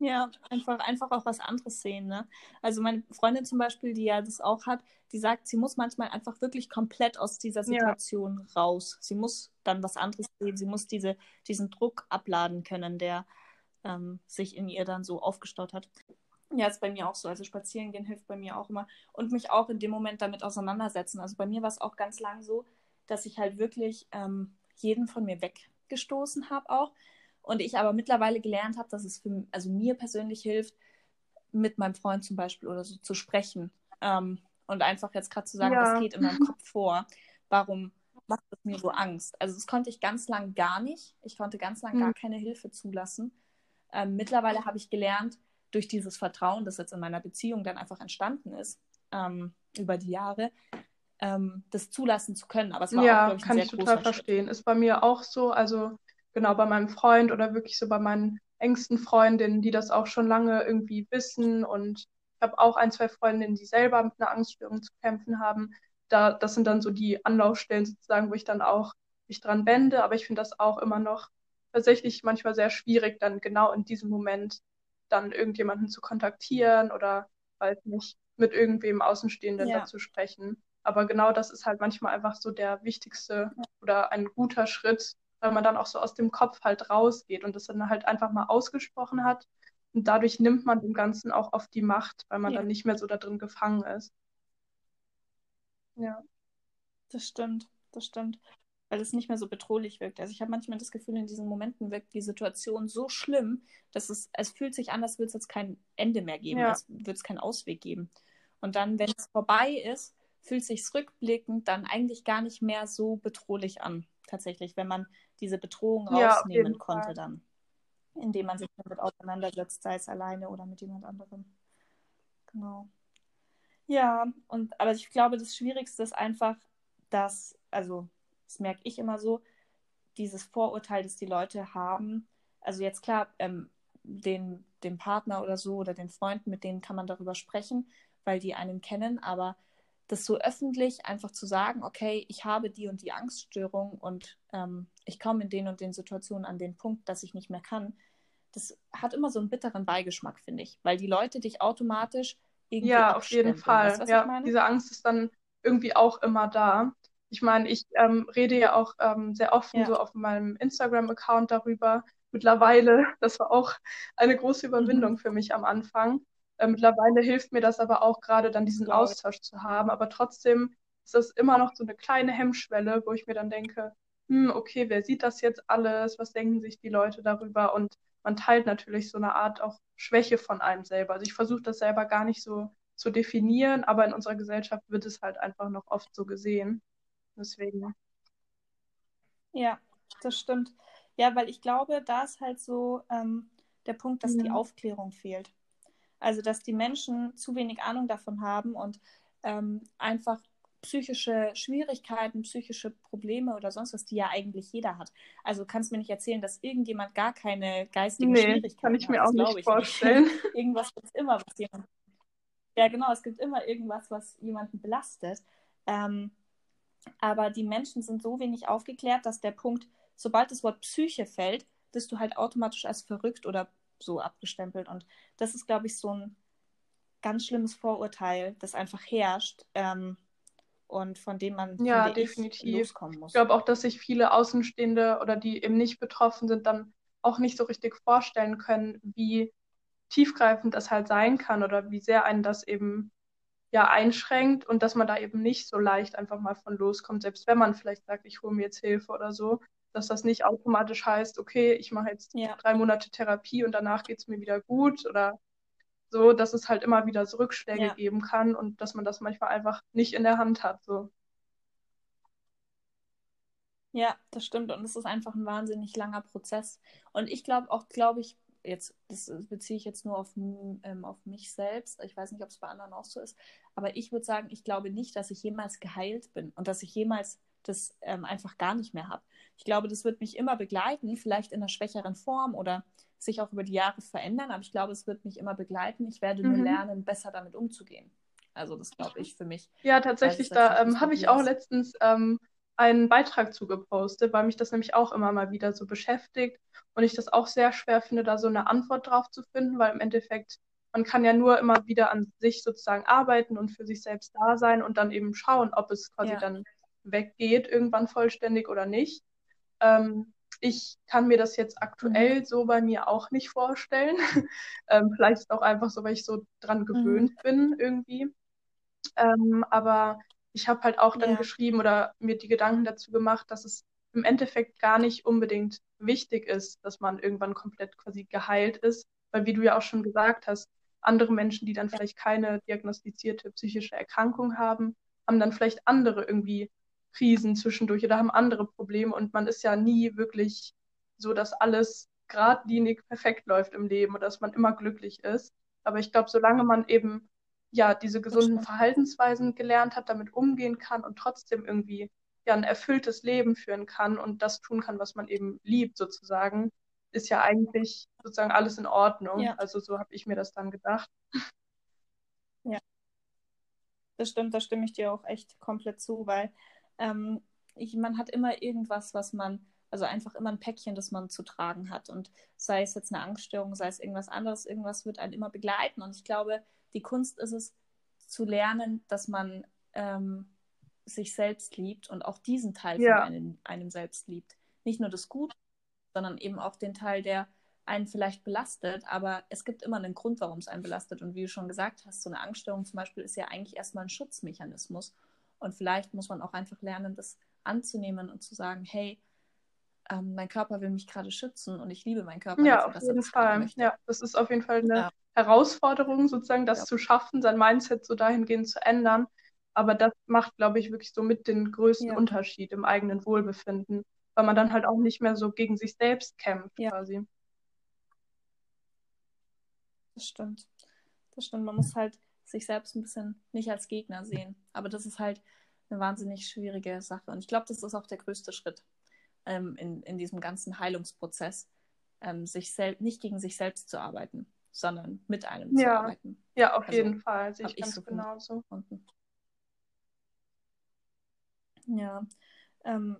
Ja, einfach, einfach auch was anderes sehen. Ne? Also meine Freundin zum Beispiel, die ja das auch hat, die sagt, sie muss manchmal einfach wirklich komplett aus dieser Situation ja. raus. Sie muss dann was anderes sehen. Sie muss diese, diesen Druck abladen können, der ähm, sich in ihr dann so aufgestaut hat. Ja, ist bei mir auch so. Also spazieren gehen hilft bei mir auch immer. Und mich auch in dem Moment damit auseinandersetzen. Also bei mir war es auch ganz lang so, dass ich halt wirklich ähm, jeden von mir weggestoßen habe auch. Und ich aber mittlerweile gelernt habe, dass es für also mir persönlich hilft, mit meinem Freund zum Beispiel oder so zu sprechen. Ähm, und einfach jetzt gerade zu sagen, ja. was geht in meinem Kopf vor. Warum macht es mir so Angst? Also das konnte ich ganz lang gar nicht. Ich konnte ganz lang mhm. gar keine Hilfe zulassen. Ähm, mittlerweile habe ich gelernt, durch dieses Vertrauen, das jetzt in meiner Beziehung dann einfach entstanden ist, ähm, über die Jahre, ähm, das zulassen zu können. Aber es war ja, auch, ich, kann ich total verstehen. Ist bei mir auch so, also genau bei meinem Freund oder wirklich so bei meinen engsten Freundinnen, die das auch schon lange irgendwie wissen und ich habe auch ein, zwei Freundinnen, die selber mit einer Angststörung zu kämpfen haben. Da, das sind dann so die Anlaufstellen sozusagen, wo ich dann auch mich dran wende, aber ich finde das auch immer noch tatsächlich manchmal sehr schwierig, dann genau in diesem Moment dann irgendjemanden zu kontaktieren oder halt nicht mit irgendwem Außenstehenden ja. dazu sprechen. Aber genau das ist halt manchmal einfach so der wichtigste oder ein guter Schritt, weil man dann auch so aus dem Kopf halt rausgeht und das dann halt einfach mal ausgesprochen hat. Und dadurch nimmt man dem Ganzen auch oft die Macht, weil man ja. dann nicht mehr so da drin gefangen ist. Ja. Das stimmt, das stimmt weil es nicht mehr so bedrohlich wirkt. Also ich habe manchmal das Gefühl, in diesen Momenten wirkt die Situation so schlimm, dass es, es fühlt sich an, als würde es jetzt kein Ende mehr geben, ja. als würde es keinen Ausweg geben. Und dann, wenn es vorbei ist, fühlt es sich rückblickend dann eigentlich gar nicht mehr so bedrohlich an, tatsächlich, wenn man diese Bedrohung ja, rausnehmen konnte Fall. dann, indem man sich damit auseinandersetzt, sei es alleine oder mit jemand anderem. Genau. Ja, und aber ich glaube, das Schwierigste ist einfach, dass, also das merke ich immer so, dieses Vorurteil, das die Leute haben. Also jetzt klar, ähm, den, den Partner oder so oder den Freunden, mit denen kann man darüber sprechen, weil die einen kennen, aber das so öffentlich einfach zu sagen, okay, ich habe die und die Angststörung und ähm, ich komme in den und den Situationen an den Punkt, dass ich nicht mehr kann, das hat immer so einen bitteren Beigeschmack, finde ich, weil die Leute dich automatisch irgendwie Ja, auf jeden Fall. Weißt, ja, diese Angst ist dann irgendwie auch immer da. Ich meine, ich ähm, rede ja auch ähm, sehr offen ja. so auf meinem Instagram-Account darüber. Mittlerweile, das war auch eine große Überwindung mhm. für mich am Anfang. Äh, mittlerweile hilft mir das aber auch gerade dann diesen ja. Austausch zu haben. Aber trotzdem ist das immer noch so eine kleine Hemmschwelle, wo ich mir dann denke, hm, okay, wer sieht das jetzt alles? Was denken sich die Leute darüber? Und man teilt natürlich so eine Art auch Schwäche von einem selber. Also ich versuche das selber gar nicht so zu definieren, aber in unserer Gesellschaft wird es halt einfach noch oft so gesehen. Deswegen. Ja, das stimmt. Ja, weil ich glaube, da ist halt so ähm, der Punkt, dass mhm. die Aufklärung fehlt. Also, dass die Menschen zu wenig Ahnung davon haben und ähm, einfach psychische Schwierigkeiten, psychische Probleme oder sonst was, die ja eigentlich jeder hat. Also kannst du mir nicht erzählen, dass irgendjemand gar keine geistigen nee, Schwierigkeiten hat. kann ich mir hat. auch nicht ich vorstellen. irgendwas gibt es immer, was jemand... Ja, genau, es gibt immer irgendwas, was jemanden belastet. Ähm, aber die Menschen sind so wenig aufgeklärt, dass der Punkt, sobald das Wort Psyche fällt, bist du halt automatisch als verrückt oder so abgestempelt. Und das ist, glaube ich, so ein ganz schlimmes Vorurteil, das einfach herrscht ähm, und von dem man ja, definitiv. loskommen muss. Ich glaube auch, dass sich viele Außenstehende oder die eben nicht betroffen sind, dann auch nicht so richtig vorstellen können, wie tiefgreifend das halt sein kann oder wie sehr einen das eben ja einschränkt und dass man da eben nicht so leicht einfach mal von loskommt, selbst wenn man vielleicht sagt, ich hole mir jetzt Hilfe oder so, dass das nicht automatisch heißt, okay, ich mache jetzt ja. drei Monate Therapie und danach geht es mir wieder gut oder so, dass es halt immer wieder so Rückschläge ja. geben kann und dass man das manchmal einfach nicht in der Hand hat. So. Ja, das stimmt. Und es ist einfach ein wahnsinnig langer Prozess. Und ich glaube auch, glaube ich, jetzt, das beziehe ich jetzt nur auf, ähm, auf mich selbst. Ich weiß nicht, ob es bei anderen auch so ist. Aber ich würde sagen, ich glaube nicht, dass ich jemals geheilt bin und dass ich jemals das ähm, einfach gar nicht mehr habe. Ich glaube, das wird mich immer begleiten, vielleicht in einer schwächeren Form oder sich auch über die Jahre verändern, aber ich glaube, es wird mich immer begleiten. Ich werde nur mhm. lernen, besser damit umzugehen. Also das glaube ich für mich. Ja, tatsächlich, da ähm, habe ich auch letztens ähm, einen Beitrag zugepostet, weil mich das nämlich auch immer mal wieder so beschäftigt und ich das auch sehr schwer finde, da so eine Antwort drauf zu finden, weil im Endeffekt man kann ja nur immer wieder an sich sozusagen arbeiten und für sich selbst da sein und dann eben schauen, ob es quasi ja. dann weggeht, irgendwann vollständig oder nicht. Ähm, ich kann mir das jetzt aktuell mhm. so bei mir auch nicht vorstellen. ähm, vielleicht ist es auch einfach so, weil ich so dran mhm. gewöhnt mhm. bin irgendwie. Ähm, aber ich habe halt auch dann ja. geschrieben oder mir die Gedanken dazu gemacht, dass es im Endeffekt gar nicht unbedingt wichtig ist, dass man irgendwann komplett quasi geheilt ist, weil wie du ja auch schon gesagt hast, andere Menschen, die dann vielleicht keine diagnostizierte psychische Erkrankung haben, haben dann vielleicht andere irgendwie Krisen zwischendurch oder haben andere Probleme und man ist ja nie wirklich so, dass alles geradlinig perfekt läuft im Leben oder dass man immer glücklich ist. Aber ich glaube, solange man eben ja diese gesunden Verhaltensweisen gelernt hat, damit umgehen kann und trotzdem irgendwie ja ein erfülltes Leben führen kann und das tun kann, was man eben liebt sozusagen, ist ja eigentlich sozusagen alles in Ordnung. Ja. Also so habe ich mir das dann gedacht. Ja. Das stimmt, da stimme ich dir auch echt komplett zu, weil ähm, ich, man hat immer irgendwas, was man, also einfach immer ein Päckchen, das man zu tragen hat. Und sei es jetzt eine Angststörung, sei es irgendwas anderes, irgendwas wird einen immer begleiten. Und ich glaube, die Kunst ist es, zu lernen, dass man ähm, sich selbst liebt und auch diesen Teil ja. von einem, einem selbst liebt. Nicht nur das Gute, sondern eben auch den Teil, der einen vielleicht belastet, aber es gibt immer einen Grund, warum es einen belastet. Und wie du schon gesagt hast, so eine Angststörung zum Beispiel ist ja eigentlich erstmal ein Schutzmechanismus. Und vielleicht muss man auch einfach lernen, das anzunehmen und zu sagen, hey, ähm, mein Körper will mich gerade schützen und ich liebe meinen Körper. Ja, auf jeden Fall. Ja, das ist auf jeden Fall eine ja. Herausforderung, sozusagen das ja. zu schaffen, sein Mindset so dahingehend zu ändern. Aber das macht, glaube ich, wirklich so mit den größten ja. Unterschied im eigenen Wohlbefinden, weil man dann halt auch nicht mehr so gegen sich selbst kämpft, quasi. Das stimmt. Das stimmt. Man muss halt sich selbst ein bisschen nicht als Gegner sehen. Aber das ist halt eine wahnsinnig schwierige Sache. Und ich glaube, das ist auch der größte Schritt ähm, in, in diesem ganzen Heilungsprozess, ähm, sich nicht gegen sich selbst zu arbeiten, sondern mit einem ja. zu arbeiten. Ja, auf also, jeden Fall. Sehe ich ganz so genauso. Gefunden. Ja, ähm,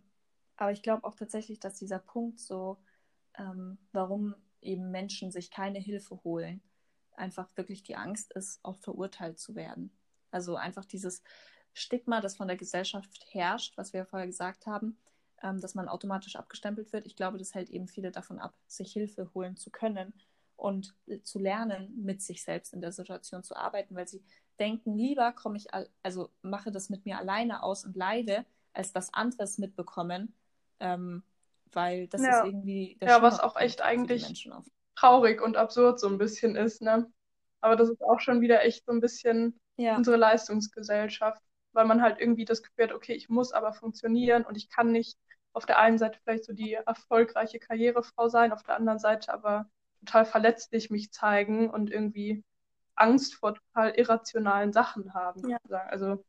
aber ich glaube auch tatsächlich, dass dieser Punkt so, ähm, warum eben Menschen sich keine Hilfe holen, einfach wirklich die Angst ist, auch verurteilt zu werden. Also einfach dieses Stigma, das von der Gesellschaft herrscht, was wir ja vorher gesagt haben, ähm, dass man automatisch abgestempelt wird. Ich glaube, das hält eben viele davon ab, sich Hilfe holen zu können und äh, zu lernen, mit sich selbst in der Situation zu arbeiten, weil sie denken, lieber komme ich, also mache das mit mir alleine aus und leide, als dass andere es mitbekommen, ähm, weil das ja. ist irgendwie der Ja, was auch echt eigentlich traurig und absurd so ein bisschen ist, ne? Aber das ist auch schon wieder echt so ein bisschen ja. unsere Leistungsgesellschaft, weil man halt irgendwie das Gefühl hat, okay, ich muss aber funktionieren und ich kann nicht auf der einen Seite vielleicht so die erfolgreiche Karrierefrau sein, auf der anderen Seite aber total verletzlich mich zeigen und irgendwie Angst vor total irrationalen Sachen haben. Ja. Also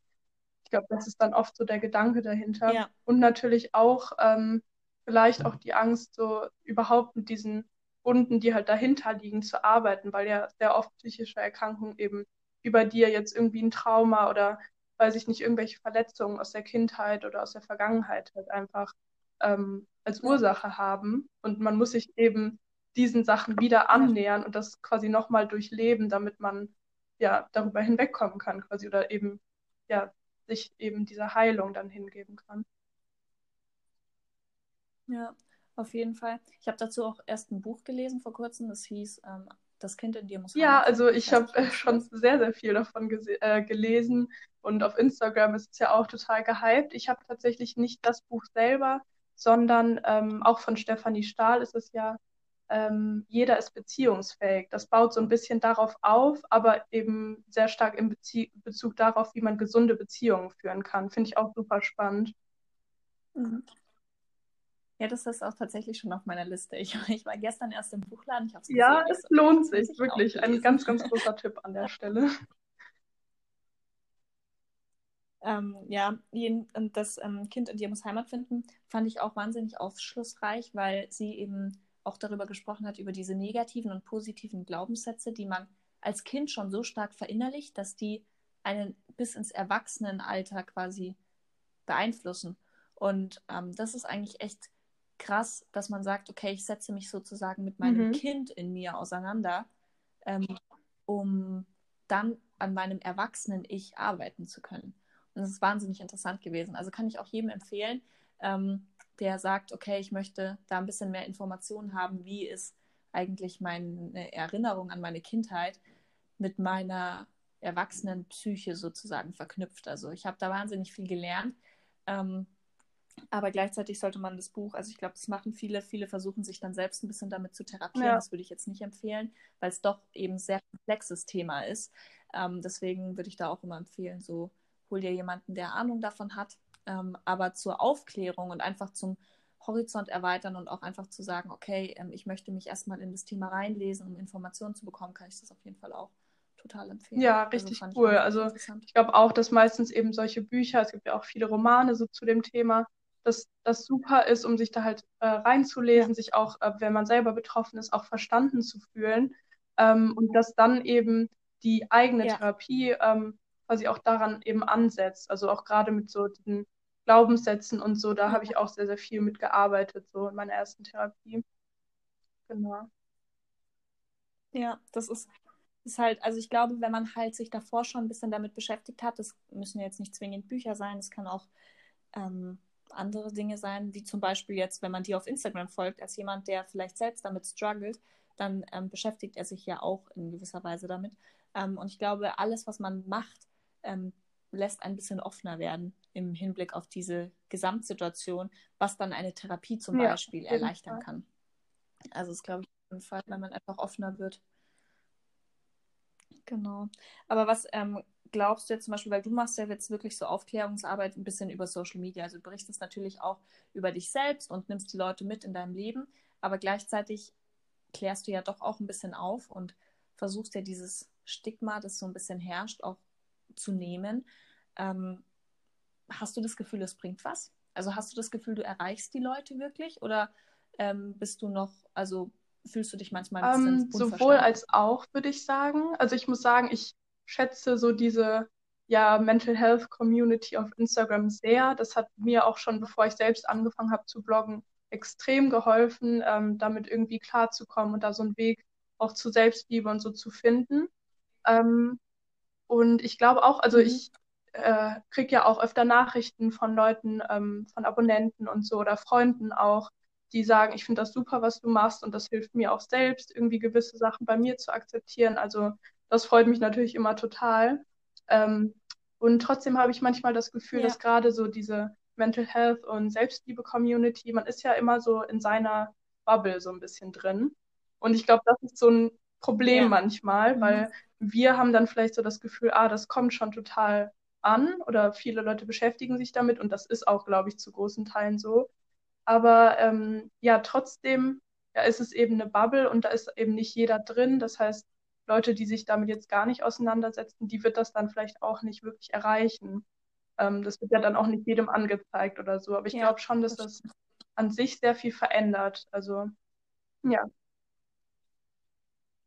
ich glaube, das ist dann oft so der Gedanke dahinter. Ja. Und natürlich auch ähm, vielleicht auch die Angst, so überhaupt mit diesen Wunden, die halt dahinter liegen, zu arbeiten, weil ja sehr oft psychische Erkrankungen eben über dir jetzt irgendwie ein Trauma oder weiß ich nicht, irgendwelche Verletzungen aus der Kindheit oder aus der Vergangenheit halt einfach ähm, als Ursache haben. Und man muss sich eben diesen Sachen wieder annähern und das quasi nochmal durchleben, damit man ja darüber hinwegkommen kann, quasi, oder eben ja sich eben dieser Heilung dann hingeben kann. Ja, auf jeden Fall. Ich habe dazu auch erst ein Buch gelesen vor kurzem, das hieß ähm, Das Kind in dir muss Ja, also ich habe äh, schon sehr, sehr viel davon äh, gelesen und auf Instagram ist es ja auch total gehypt. Ich habe tatsächlich nicht das Buch selber, sondern ähm, auch von Stefanie Stahl ist es ja, ähm, jeder ist beziehungsfähig. Das baut so ein bisschen darauf auf, aber eben sehr stark in Bezie Bezug darauf, wie man gesunde Beziehungen führen kann. Finde ich auch super spannend. Mhm. Ja, das ist auch tatsächlich schon auf meiner Liste. Ich, ich war gestern erst im Buchladen. Ich ja, gesehen, es lohnt sich, wirklich. Ein ganz, ganz großer Tipp an der Stelle. Ähm, ja, und das ähm, Kind in dir muss Heimat finden, fand ich auch wahnsinnig aufschlussreich, weil sie eben auch darüber gesprochen hat, über diese negativen und positiven Glaubenssätze, die man als Kind schon so stark verinnerlicht, dass die einen bis ins Erwachsenenalter quasi beeinflussen. Und ähm, das ist eigentlich echt krass, dass man sagt, okay, ich setze mich sozusagen mit meinem mhm. Kind in mir auseinander, ähm, um dann an meinem erwachsenen Ich arbeiten zu können. Und das ist wahnsinnig interessant gewesen. Also kann ich auch jedem empfehlen, ähm, der sagt, okay, ich möchte da ein bisschen mehr Informationen haben, wie ist eigentlich meine Erinnerung an meine Kindheit mit meiner erwachsenen Psyche sozusagen verknüpft. Also ich habe da wahnsinnig viel gelernt. Ähm, aber gleichzeitig sollte man das Buch, also ich glaube, das machen viele, viele versuchen sich dann selbst ein bisschen damit zu therapieren. Ja. Das würde ich jetzt nicht empfehlen, weil es doch eben ein sehr komplexes Thema ist. Ähm, deswegen würde ich da auch immer empfehlen, so hol dir jemanden, der Ahnung davon hat. Ähm, aber zur Aufklärung und einfach zum Horizont erweitern und auch einfach zu sagen, okay, ähm, ich möchte mich erstmal in das Thema reinlesen, um Informationen zu bekommen, kann ich das auf jeden Fall auch total empfehlen. Ja, also richtig also cool. Also ich glaube auch, dass meistens eben solche Bücher, es gibt ja auch viele Romane so zu dem Thema, dass das super ist, um sich da halt äh, reinzulesen, sich auch, äh, wenn man selber betroffen ist, auch verstanden zu fühlen ähm, und dass dann eben die eigene ja. Therapie ähm, quasi auch daran eben ansetzt. Also auch gerade mit so diesen Glaubenssätzen und so, da ja. habe ich auch sehr, sehr viel mitgearbeitet, so in meiner ersten Therapie. Genau. Ja, das ist, ist halt, also ich glaube, wenn man halt sich davor schon ein bisschen damit beschäftigt hat, das müssen jetzt nicht zwingend Bücher sein, es kann auch ähm, andere Dinge sein, wie zum Beispiel jetzt, wenn man dir auf Instagram folgt, als jemand, der vielleicht selbst damit struggelt, dann ähm, beschäftigt er sich ja auch in gewisser Weise damit. Ähm, und ich glaube, alles, was man macht, ähm, lässt ein bisschen offener werden im Hinblick auf diese Gesamtsituation, was dann eine Therapie zum ja, Beispiel erleichtern kann. Also es glaube ich ein Fall, wenn man einfach offener wird. Genau. Aber was ähm, glaubst du jetzt zum Beispiel, weil du machst ja jetzt wirklich so Aufklärungsarbeit ein bisschen über Social Media, also du berichtest natürlich auch über dich selbst und nimmst die Leute mit in deinem Leben, aber gleichzeitig klärst du ja doch auch ein bisschen auf und versuchst ja dieses Stigma, das so ein bisschen herrscht, auch zu nehmen. Ähm, hast du das Gefühl, es bringt was? Also hast du das Gefühl, du erreichst die Leute wirklich oder ähm, bist du noch, also fühlst du dich manchmal ein bisschen ähm, Sowohl als auch, würde ich sagen. Also ich muss sagen, ich schätze so diese ja, Mental Health Community auf Instagram sehr. Das hat mir auch schon, bevor ich selbst angefangen habe zu bloggen, extrem geholfen, ähm, damit irgendwie klarzukommen und da so einen Weg auch zu Selbstliebe und so zu finden. Ähm, und ich glaube auch, also mhm. ich äh, kriege ja auch öfter Nachrichten von Leuten, ähm, von Abonnenten und so oder Freunden auch, die sagen, ich finde das super, was du machst und das hilft mir auch selbst, irgendwie gewisse Sachen bei mir zu akzeptieren. Also das freut mich natürlich immer total. Ähm, und trotzdem habe ich manchmal das Gefühl, ja. dass gerade so diese Mental Health und Selbstliebe-Community, man ist ja immer so in seiner Bubble so ein bisschen drin. Und ich glaube, das ist so ein Problem ja. manchmal, mhm. weil wir haben dann vielleicht so das Gefühl, ah, das kommt schon total an oder viele Leute beschäftigen sich damit und das ist auch, glaube ich, zu großen Teilen so. Aber ähm, ja, trotzdem ja, ist es eben eine Bubble und da ist eben nicht jeder drin. Das heißt, Leute, die sich damit jetzt gar nicht auseinandersetzen, die wird das dann vielleicht auch nicht wirklich erreichen. Ähm, das wird ja dann auch nicht jedem angezeigt oder so. Aber ich ja, glaube schon, dass das an sich sehr viel verändert. Also, ja.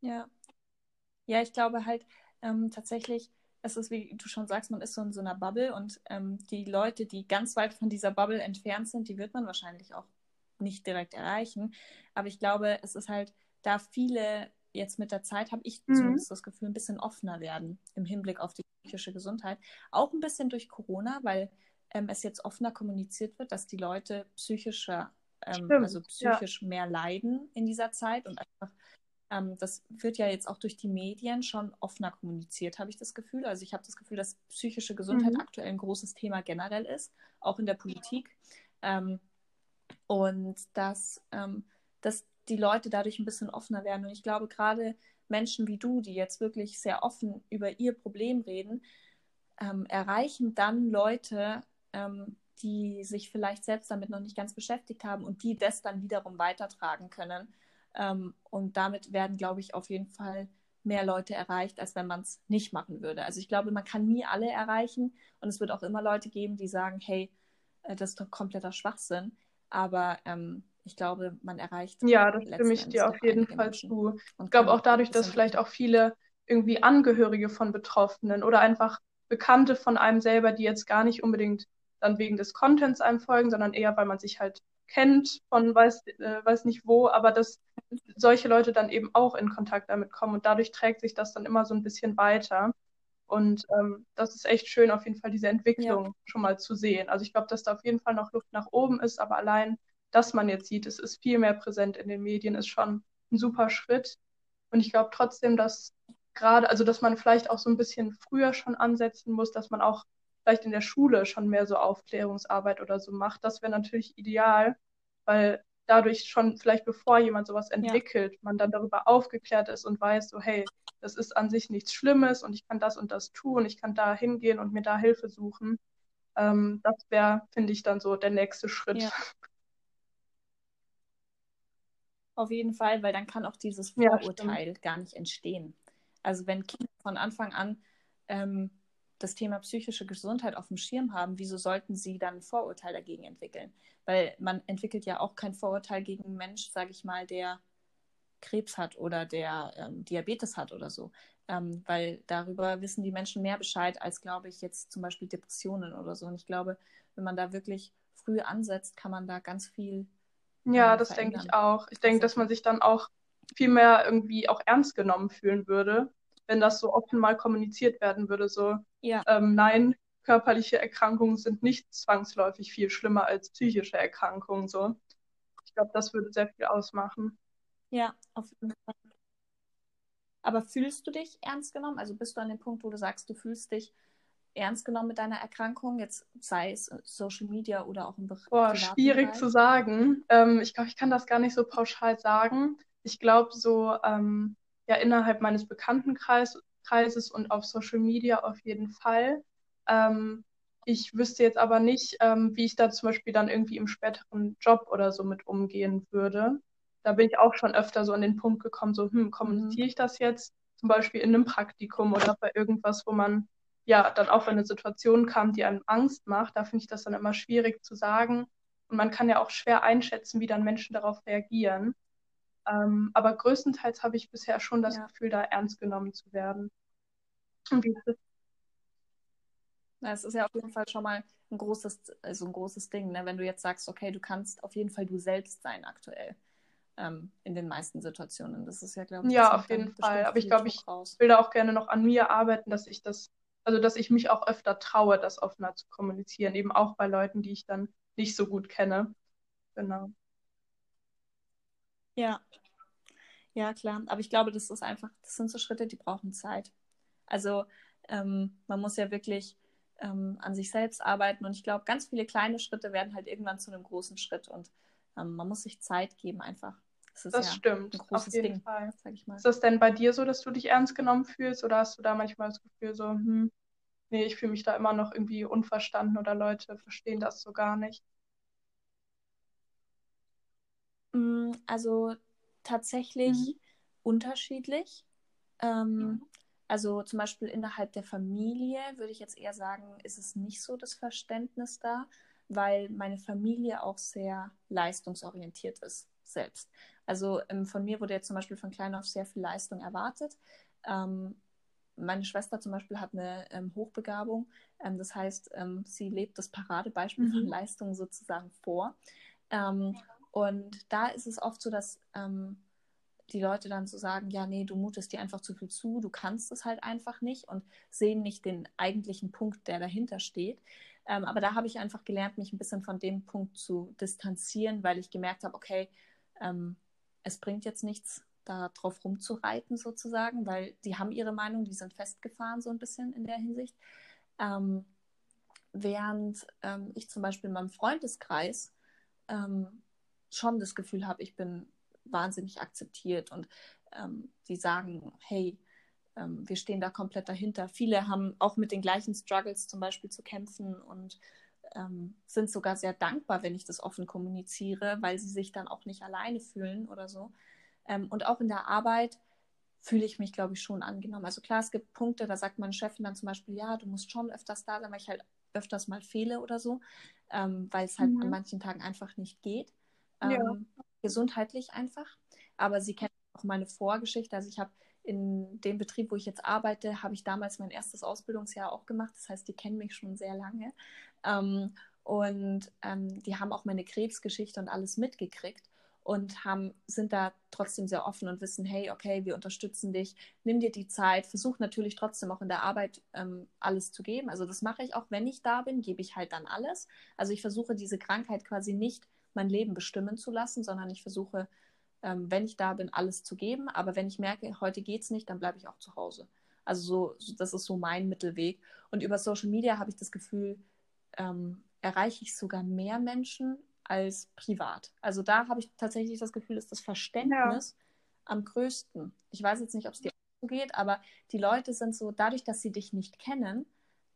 Ja. Ja, ich glaube halt ähm, tatsächlich, es ist, wie du schon sagst, man ist so in so einer Bubble und ähm, die Leute, die ganz weit von dieser Bubble entfernt sind, die wird man wahrscheinlich auch nicht direkt erreichen. Aber ich glaube, es ist halt, da viele jetzt mit der Zeit, habe ich mhm. zumindest das Gefühl, ein bisschen offener werden im Hinblick auf die psychische Gesundheit. Auch ein bisschen durch Corona, weil ähm, es jetzt offener kommuniziert wird, dass die Leute psychischer, ähm, also psychisch ja. mehr leiden in dieser Zeit und einfach ähm, das wird ja jetzt auch durch die Medien schon offener kommuniziert, habe ich das Gefühl. Also ich habe das Gefühl, dass psychische Gesundheit mhm. aktuell ein großes Thema generell ist, auch in der Politik. Ähm, und dass, ähm, dass die Leute dadurch ein bisschen offener werden. Und ich glaube, gerade Menschen wie du, die jetzt wirklich sehr offen über ihr Problem reden, ähm, erreichen dann Leute, ähm, die sich vielleicht selbst damit noch nicht ganz beschäftigt haben und die das dann wiederum weitertragen können. Ähm, und damit werden, glaube ich, auf jeden Fall mehr Leute erreicht, als wenn man es nicht machen würde. Also ich glaube, man kann nie alle erreichen und es wird auch immer Leute geben, die sagen, hey, äh, das ist doch kompletter Schwachsinn. Aber ähm, ich glaube, man erreicht. Ja, das stimme ich dir auf jeden Fall Menschen zu. Ich glaube auch dadurch, dass vielleicht auch viele irgendwie Angehörige von Betroffenen oder einfach Bekannte von einem selber, die jetzt gar nicht unbedingt dann wegen des Contents einem folgen, sondern eher, weil man sich halt kennt von weiß, äh, weiß nicht wo, aber dass solche Leute dann eben auch in Kontakt damit kommen und dadurch trägt sich das dann immer so ein bisschen weiter. Und ähm, das ist echt schön, auf jeden Fall diese Entwicklung ja. schon mal zu sehen. Also ich glaube, dass da auf jeden Fall noch Luft nach oben ist, aber allein, dass man jetzt sieht, es ist viel mehr präsent in den Medien, ist schon ein super Schritt. Und ich glaube trotzdem, dass gerade, also dass man vielleicht auch so ein bisschen früher schon ansetzen muss, dass man auch vielleicht in der Schule schon mehr so Aufklärungsarbeit oder so macht. Das wäre natürlich ideal, weil dadurch schon vielleicht bevor jemand sowas entwickelt, ja. man dann darüber aufgeklärt ist und weiß, so hey, das ist an sich nichts Schlimmes und ich kann das und das tun, ich kann da hingehen und mir da Hilfe suchen. Ähm, das wäre, finde ich, dann so der nächste Schritt. Ja. Auf jeden Fall, weil dann kann auch dieses Vorurteil ja, gar nicht entstehen. Also wenn Kinder von Anfang an ähm, das Thema psychische Gesundheit auf dem Schirm haben, wieso sollten sie dann ein Vorurteil dagegen entwickeln? Weil man entwickelt ja auch kein Vorurteil gegen einen Mensch, sage ich mal, der Krebs hat oder der ähm, Diabetes hat oder so. Ähm, weil darüber wissen die Menschen mehr Bescheid als, glaube ich, jetzt zum Beispiel Depressionen oder so. Und ich glaube, wenn man da wirklich früh ansetzt, kann man da ganz viel. Ja, ähm, das denke ich auch. Ich denke, dass man sich dann auch viel mehr irgendwie auch ernst genommen fühlen würde, wenn das so offen mal kommuniziert werden würde. So, ja. ähm, nein, körperliche Erkrankungen sind nicht zwangsläufig viel schlimmer als psychische Erkrankungen. So. Ich glaube, das würde sehr viel ausmachen. Ja, auf jeden Fall. Aber fühlst du dich ernst genommen? Also bist du an dem Punkt, wo du sagst, du fühlst dich ernst genommen mit deiner Erkrankung, jetzt sei es Social Media oder auch im Bereich? Boah, schwierig zu sagen. Ähm, ich glaube, ich kann das gar nicht so pauschal sagen. Ich glaube, so ähm, ja innerhalb meines Bekanntenkreises und auf Social Media auf jeden Fall. Ähm, ich wüsste jetzt aber nicht, ähm, wie ich da zum Beispiel dann irgendwie im späteren Job oder so mit umgehen würde da bin ich auch schon öfter so an den Punkt gekommen, so, hm, kommuniziere mhm. ich das jetzt zum Beispiel in einem Praktikum oder bei irgendwas, wo man ja dann auch in eine Situation kam, die einem Angst macht, da finde ich das dann immer schwierig zu sagen. Und man kann ja auch schwer einschätzen, wie dann Menschen darauf reagieren. Ähm, aber größtenteils habe ich bisher schon das ja. Gefühl, da ernst genommen zu werden. Und wie ist das? Das ist ja auf jeden Fall schon mal ein großes, also ein großes Ding, ne? wenn du jetzt sagst, okay, du kannst auf jeden Fall du selbst sein aktuell ähm, in den meisten Situationen. Das ist ja, glaube ich, ja, auf jeden Fall. Aber ich glaube, ich will da auch gerne noch an mir arbeiten, dass ich das, also dass ich mich auch öfter traue, das offener zu kommunizieren, eben auch bei Leuten, die ich dann nicht so gut kenne. Genau. Ja. Ja, klar. Aber ich glaube, das ist einfach, das sind so Schritte, die brauchen Zeit. Also ähm, man muss ja wirklich ähm, an sich selbst arbeiten und ich glaube, ganz viele kleine Schritte werden halt irgendwann zu einem großen Schritt und ähm, man muss sich Zeit geben einfach. Das, das ja stimmt, auf jeden Ding, Fall. Ist das denn bei dir so, dass du dich ernst genommen fühlst oder hast du da manchmal das Gefühl so, hm, nee, ich fühle mich da immer noch irgendwie unverstanden oder Leute verstehen das so gar nicht? Mm, also tatsächlich mhm. unterschiedlich. Ähm, mhm. Also zum Beispiel innerhalb der Familie würde ich jetzt eher sagen, ist es nicht so das Verständnis da, weil meine Familie auch sehr leistungsorientiert ist selbst. Also ähm, von mir wurde jetzt zum Beispiel von klein auf sehr viel Leistung erwartet. Ähm, meine Schwester zum Beispiel hat eine ähm, Hochbegabung. Ähm, das heißt, ähm, sie lebt das Paradebeispiel mhm. von Leistung sozusagen vor. Ähm, und da ist es oft so, dass die Leute dann so sagen, ja, nee, du mutest dir einfach zu viel zu, du kannst es halt einfach nicht und sehen nicht den eigentlichen Punkt, der dahinter steht. Ähm, aber da habe ich einfach gelernt, mich ein bisschen von dem Punkt zu distanzieren, weil ich gemerkt habe, okay, ähm, es bringt jetzt nichts, da drauf rumzureiten sozusagen, weil die haben ihre Meinung, die sind festgefahren so ein bisschen in der Hinsicht. Ähm, während ähm, ich zum Beispiel in meinem Freundeskreis ähm, schon das Gefühl habe, ich bin wahnsinnig akzeptiert und ähm, die sagen, hey, ähm, wir stehen da komplett dahinter. Viele haben auch mit den gleichen Struggles zum Beispiel zu kämpfen und ähm, sind sogar sehr dankbar, wenn ich das offen kommuniziere, weil sie sich dann auch nicht alleine fühlen oder so. Ähm, und auch in der Arbeit fühle ich mich, glaube ich, schon angenommen. Also klar, es gibt Punkte, da sagt meine Chefin dann zum Beispiel, ja, du musst schon öfters da sein, weil ich halt öfters mal fehle oder so, ähm, weil es halt mhm. an manchen Tagen einfach nicht geht. Ja. Ähm, gesundheitlich einfach. Aber sie kennt auch meine Vorgeschichte. Also ich habe in dem Betrieb, wo ich jetzt arbeite, habe ich damals mein erstes Ausbildungsjahr auch gemacht. Das heißt, die kennen mich schon sehr lange. Ähm, und ähm, die haben auch meine Krebsgeschichte und alles mitgekriegt. Und haben, sind da trotzdem sehr offen und wissen, hey, okay, wir unterstützen dich, nimm dir die Zeit, versuch natürlich trotzdem auch in der Arbeit ähm, alles zu geben. Also das mache ich auch, wenn ich da bin, gebe ich halt dann alles. Also ich versuche diese Krankheit quasi nicht mein Leben bestimmen zu lassen, sondern ich versuche, ähm, wenn ich da bin, alles zu geben. Aber wenn ich merke, heute geht es nicht, dann bleibe ich auch zu Hause. Also so, das ist so mein Mittelweg. Und über Social Media habe ich das Gefühl, ähm, erreiche ich sogar mehr Menschen als privat. Also da habe ich tatsächlich das Gefühl, ist das Verständnis ja. am größten. Ich weiß jetzt nicht, ob es dir so geht, aber die Leute sind so, dadurch, dass sie dich nicht kennen,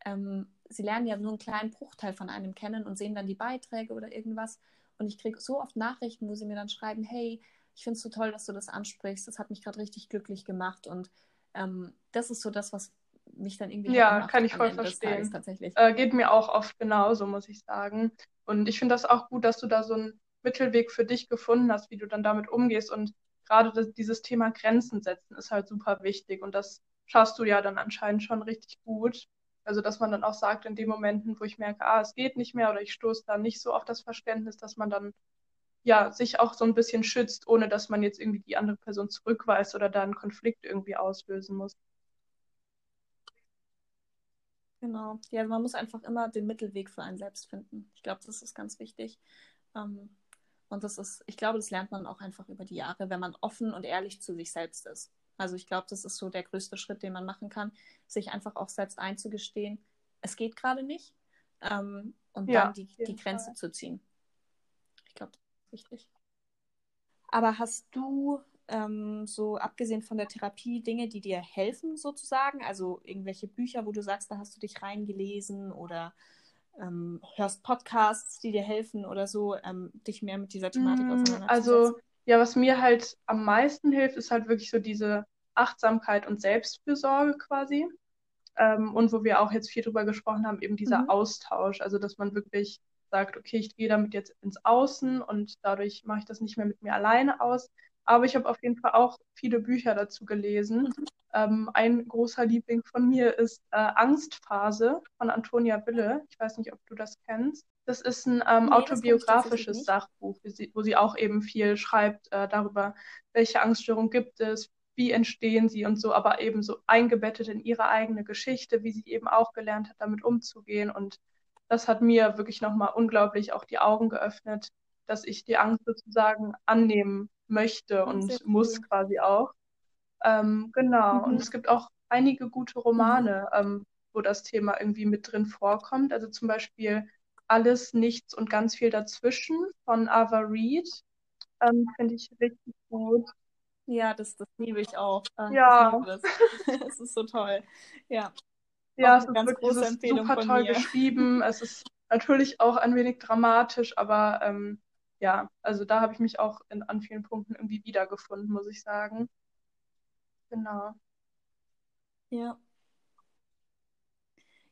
ähm, sie lernen ja nur einen kleinen Bruchteil von einem kennen und sehen dann die Beiträge oder irgendwas. Und ich kriege so oft Nachrichten, wo sie mir dann schreiben, hey, ich finde es so toll, dass du das ansprichst. Das hat mich gerade richtig glücklich gemacht. Und ähm, das ist so das, was mich dann irgendwie. Ja, kann ich voll verstehen. Tages, äh, geht mir auch oft genauso, muss ich sagen. Und ich finde das auch gut, dass du da so einen Mittelweg für dich gefunden hast, wie du dann damit umgehst. Und gerade dieses Thema Grenzen setzen ist halt super wichtig. Und das schaffst du ja dann anscheinend schon richtig gut. Also, dass man dann auch sagt, in den Momenten, wo ich merke, ah, es geht nicht mehr oder ich stoße da nicht so auf das Verständnis, dass man dann ja sich auch so ein bisschen schützt, ohne dass man jetzt irgendwie die andere Person zurückweist oder da einen Konflikt irgendwie auslösen muss. Genau. Ja, man muss einfach immer den Mittelweg für einen selbst finden. Ich glaube, das ist ganz wichtig. Ähm, und das ist, ich glaube, das lernt man auch einfach über die Jahre, wenn man offen und ehrlich zu sich selbst ist. Also ich glaube, das ist so der größte Schritt, den man machen kann, sich einfach auch selbst einzugestehen, es geht gerade nicht. Ähm, und ja, dann die, die Grenze Fall. zu ziehen. Ich glaube, das ist wichtig. Aber hast du ähm, so abgesehen von der Therapie Dinge, die dir helfen sozusagen? Also irgendwelche Bücher, wo du sagst, da hast du dich reingelesen oder ähm, hörst Podcasts, die dir helfen oder so, ähm, dich mehr mit dieser Thematik mm, auseinanderzusetzen? Also ja, was mir halt am meisten hilft, ist halt wirklich so diese Achtsamkeit und Selbstfürsorge quasi. Ähm, und wo wir auch jetzt viel drüber gesprochen haben, eben dieser mhm. Austausch. Also, dass man wirklich sagt, okay, ich gehe damit jetzt ins Außen und dadurch mache ich das nicht mehr mit mir alleine aus, aber ich habe auf jeden Fall auch viele Bücher dazu gelesen. Mhm. Ähm, ein großer Liebling von mir ist äh, Angstphase von Antonia Wille. Ich weiß nicht, ob du das kennst. Das ist ein ähm, nee, autobiografisches Sachbuch, sie, wo sie auch eben viel schreibt äh, darüber, welche Angststörungen gibt es, wie entstehen sie und so, aber eben so eingebettet in ihre eigene Geschichte, wie sie eben auch gelernt hat, damit umzugehen. Und das hat mir wirklich nochmal unglaublich auch die Augen geöffnet, dass ich die Angst sozusagen annehmen möchte und muss cool. quasi auch. Ähm, genau. Mhm. Und es gibt auch einige gute Romane, mhm. ähm, wo das Thema irgendwie mit drin vorkommt. Also zum Beispiel Alles, Nichts und ganz viel dazwischen von Ava Reed. Ähm, Finde ich richtig gut. Ja, das, das liebe ich auch. Äh, ja. Das. das ist so toll. Ja. Ja, es ist wirklich es ist super toll mir. geschrieben. Es ist natürlich auch ein wenig dramatisch, aber ähm, ja, also da habe ich mich auch in, an vielen Punkten irgendwie wiedergefunden, muss ich sagen. Genau. Ja.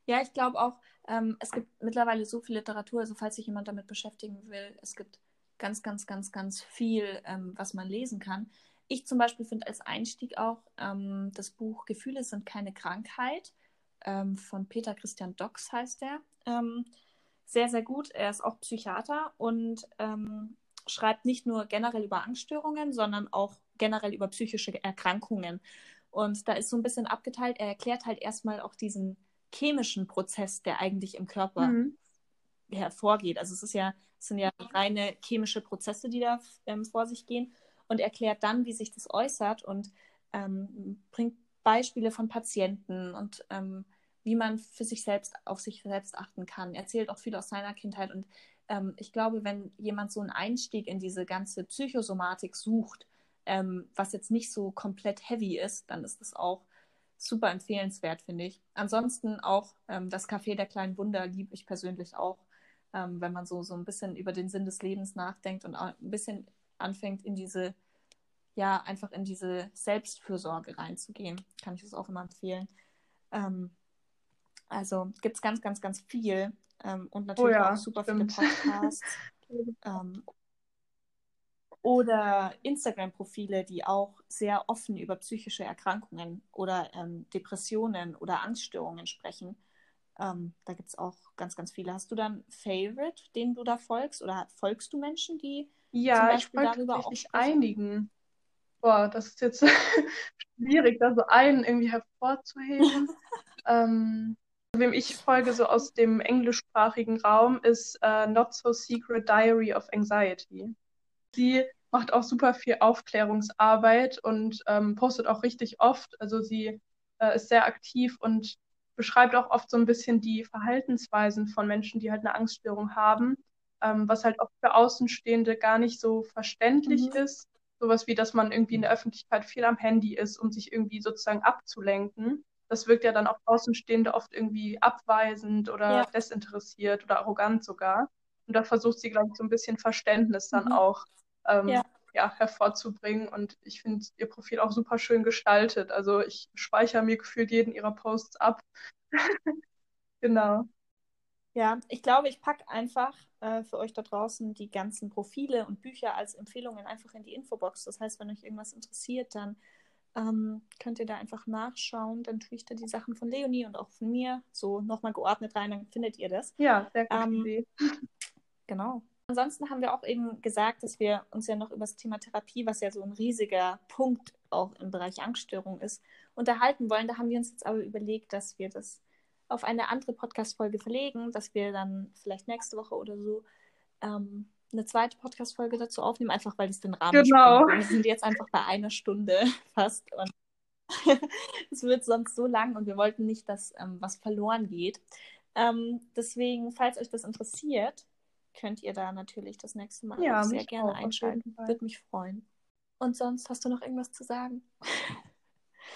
Ja, ich glaube auch, ähm, es gibt mittlerweile so viel Literatur, also falls sich jemand damit beschäftigen will, es gibt ganz, ganz, ganz, ganz viel, ähm, was man lesen kann. Ich zum Beispiel finde als Einstieg auch ähm, das Buch Gefühle sind keine Krankheit ähm, von Peter Christian Dox heißt der. Sehr, sehr gut. Er ist auch Psychiater und ähm, schreibt nicht nur generell über Angststörungen, sondern auch generell über psychische Erkrankungen. Und da ist so ein bisschen abgeteilt. Er erklärt halt erstmal auch diesen chemischen Prozess, der eigentlich im Körper mhm. hervorgeht. Also es ist ja, es sind ja reine chemische Prozesse, die da ähm, vor sich gehen und erklärt dann, wie sich das äußert und ähm, bringt Beispiele von Patienten und ähm, wie man für sich selbst auf sich selbst achten kann. Er erzählt auch viel aus seiner Kindheit und ähm, ich glaube, wenn jemand so einen Einstieg in diese ganze Psychosomatik sucht, ähm, was jetzt nicht so komplett heavy ist, dann ist das auch super empfehlenswert, finde ich. Ansonsten auch ähm, das Café der kleinen Wunder liebe ich persönlich auch, ähm, wenn man so, so ein bisschen über den Sinn des Lebens nachdenkt und ein bisschen anfängt in diese, ja, einfach in diese Selbstfürsorge reinzugehen, kann ich das auch immer empfehlen. Ähm, also gibt es ganz, ganz, ganz viel. Ähm, und natürlich oh ja, auch super stimmt. viele Podcasts. ähm, oder Instagram-Profile, die auch sehr offen über psychische Erkrankungen oder ähm, Depressionen oder Angststörungen sprechen. Ähm, da gibt es auch ganz, ganz viele. Hast du dann Favorite, den du da folgst? Oder folgst du Menschen, die ja, zum Beispiel ich darüber auch sprechen? einigen. Boah, das ist jetzt schwierig, da so einen irgendwie hervorzuheben. ähm, wem ich folge, so aus dem englischsprachigen Raum, ist uh, Not So Secret Diary of Anxiety. Sie macht auch super viel Aufklärungsarbeit und ähm, postet auch richtig oft. Also sie äh, ist sehr aktiv und beschreibt auch oft so ein bisschen die Verhaltensweisen von Menschen, die halt eine Angststörung haben, ähm, was halt auch für Außenstehende gar nicht so verständlich mhm. ist. Sowas wie, dass man irgendwie in der Öffentlichkeit viel am Handy ist, um sich irgendwie sozusagen abzulenken. Das wirkt ja dann auf Außenstehende oft irgendwie abweisend oder ja. desinteressiert oder arrogant sogar. Und da versucht sie, glaube ich, so ein bisschen Verständnis dann mhm. auch ähm, ja. ja. hervorzubringen. Und ich finde ihr Profil auch super schön gestaltet. Also ich speichere mir gefühlt jeden ihrer Posts ab. genau. Ja, ich glaube, ich packe einfach äh, für euch da draußen die ganzen Profile und Bücher als Empfehlungen einfach in die Infobox. Das heißt, wenn euch irgendwas interessiert, dann ähm, könnt ihr da einfach nachschauen. Dann tue ich da die Sachen von Leonie und auch von mir so nochmal geordnet rein, dann findet ihr das. Ja, sehr gute ähm, Idee. Genau. Ansonsten haben wir auch eben gesagt, dass wir uns ja noch über das Thema Therapie, was ja so ein riesiger Punkt auch im Bereich Angststörung ist, unterhalten wollen. Da haben wir uns jetzt aber überlegt, dass wir das auf eine andere Podcast-Folge verlegen, dass wir dann vielleicht nächste Woche oder so ähm, eine zweite Podcast-Folge dazu aufnehmen, einfach weil es den Rahmen Genau. Wir sind jetzt einfach bei einer Stunde fast und es wird sonst so lang und wir wollten nicht, dass ähm, was verloren geht. Ähm, deswegen, falls euch das interessiert, könnt ihr da natürlich das nächste Mal ja, sehr gerne auch, einschalten. Würde mich freuen. Und sonst hast du noch irgendwas zu sagen?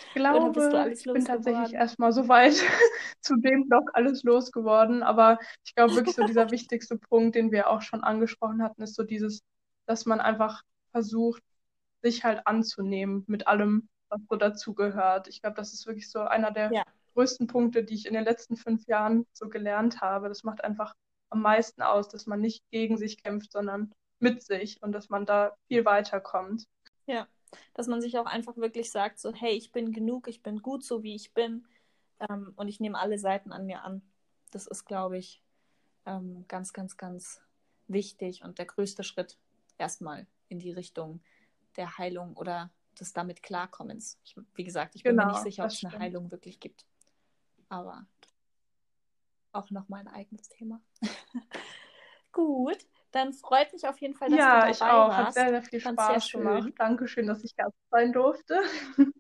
Ich glaube, ich bin tatsächlich erstmal so weit zu dem Blog alles losgeworden. Aber ich glaube wirklich so dieser wichtigste Punkt, den wir auch schon angesprochen hatten, ist so dieses, dass man einfach versucht, sich halt anzunehmen mit allem, was so dazugehört. Ich glaube, das ist wirklich so einer der ja. größten Punkte, die ich in den letzten fünf Jahren so gelernt habe. Das macht einfach am meisten aus, dass man nicht gegen sich kämpft, sondern mit sich und dass man da viel weiterkommt. Ja, dass man sich auch einfach wirklich sagt, so, hey, ich bin genug, ich bin gut so, wie ich bin ähm, und ich nehme alle Seiten an mir an. Das ist, glaube ich, ähm, ganz, ganz, ganz wichtig und der größte Schritt erstmal in die Richtung der Heilung oder des damit Klarkommens. Ich, wie gesagt, ich bin genau, mir nicht sicher, ob es eine Heilung wirklich gibt. Aber auch nochmal ein eigenes Thema. Gut, dann freut mich auf jeden Fall, dass ja, du dabei ich auch. warst. Hat sehr, sehr viel Spaß sehr gemacht. Dankeschön, dass ich Gast sein durfte.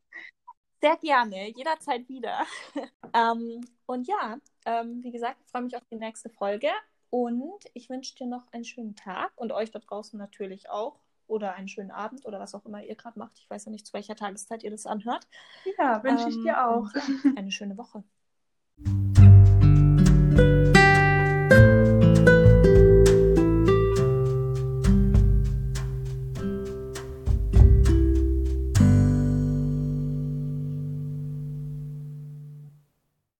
Sehr gerne, jederzeit wieder. ähm, und ja, ähm, wie gesagt, ich freue mich auf die nächste Folge und ich wünsche dir noch einen schönen Tag und euch da draußen natürlich auch oder einen schönen Abend oder was auch immer ihr gerade macht. Ich weiß ja nicht, zu welcher Tageszeit ihr das anhört. Ja, wünsche ich dir ähm, auch. Ja, eine schöne Woche.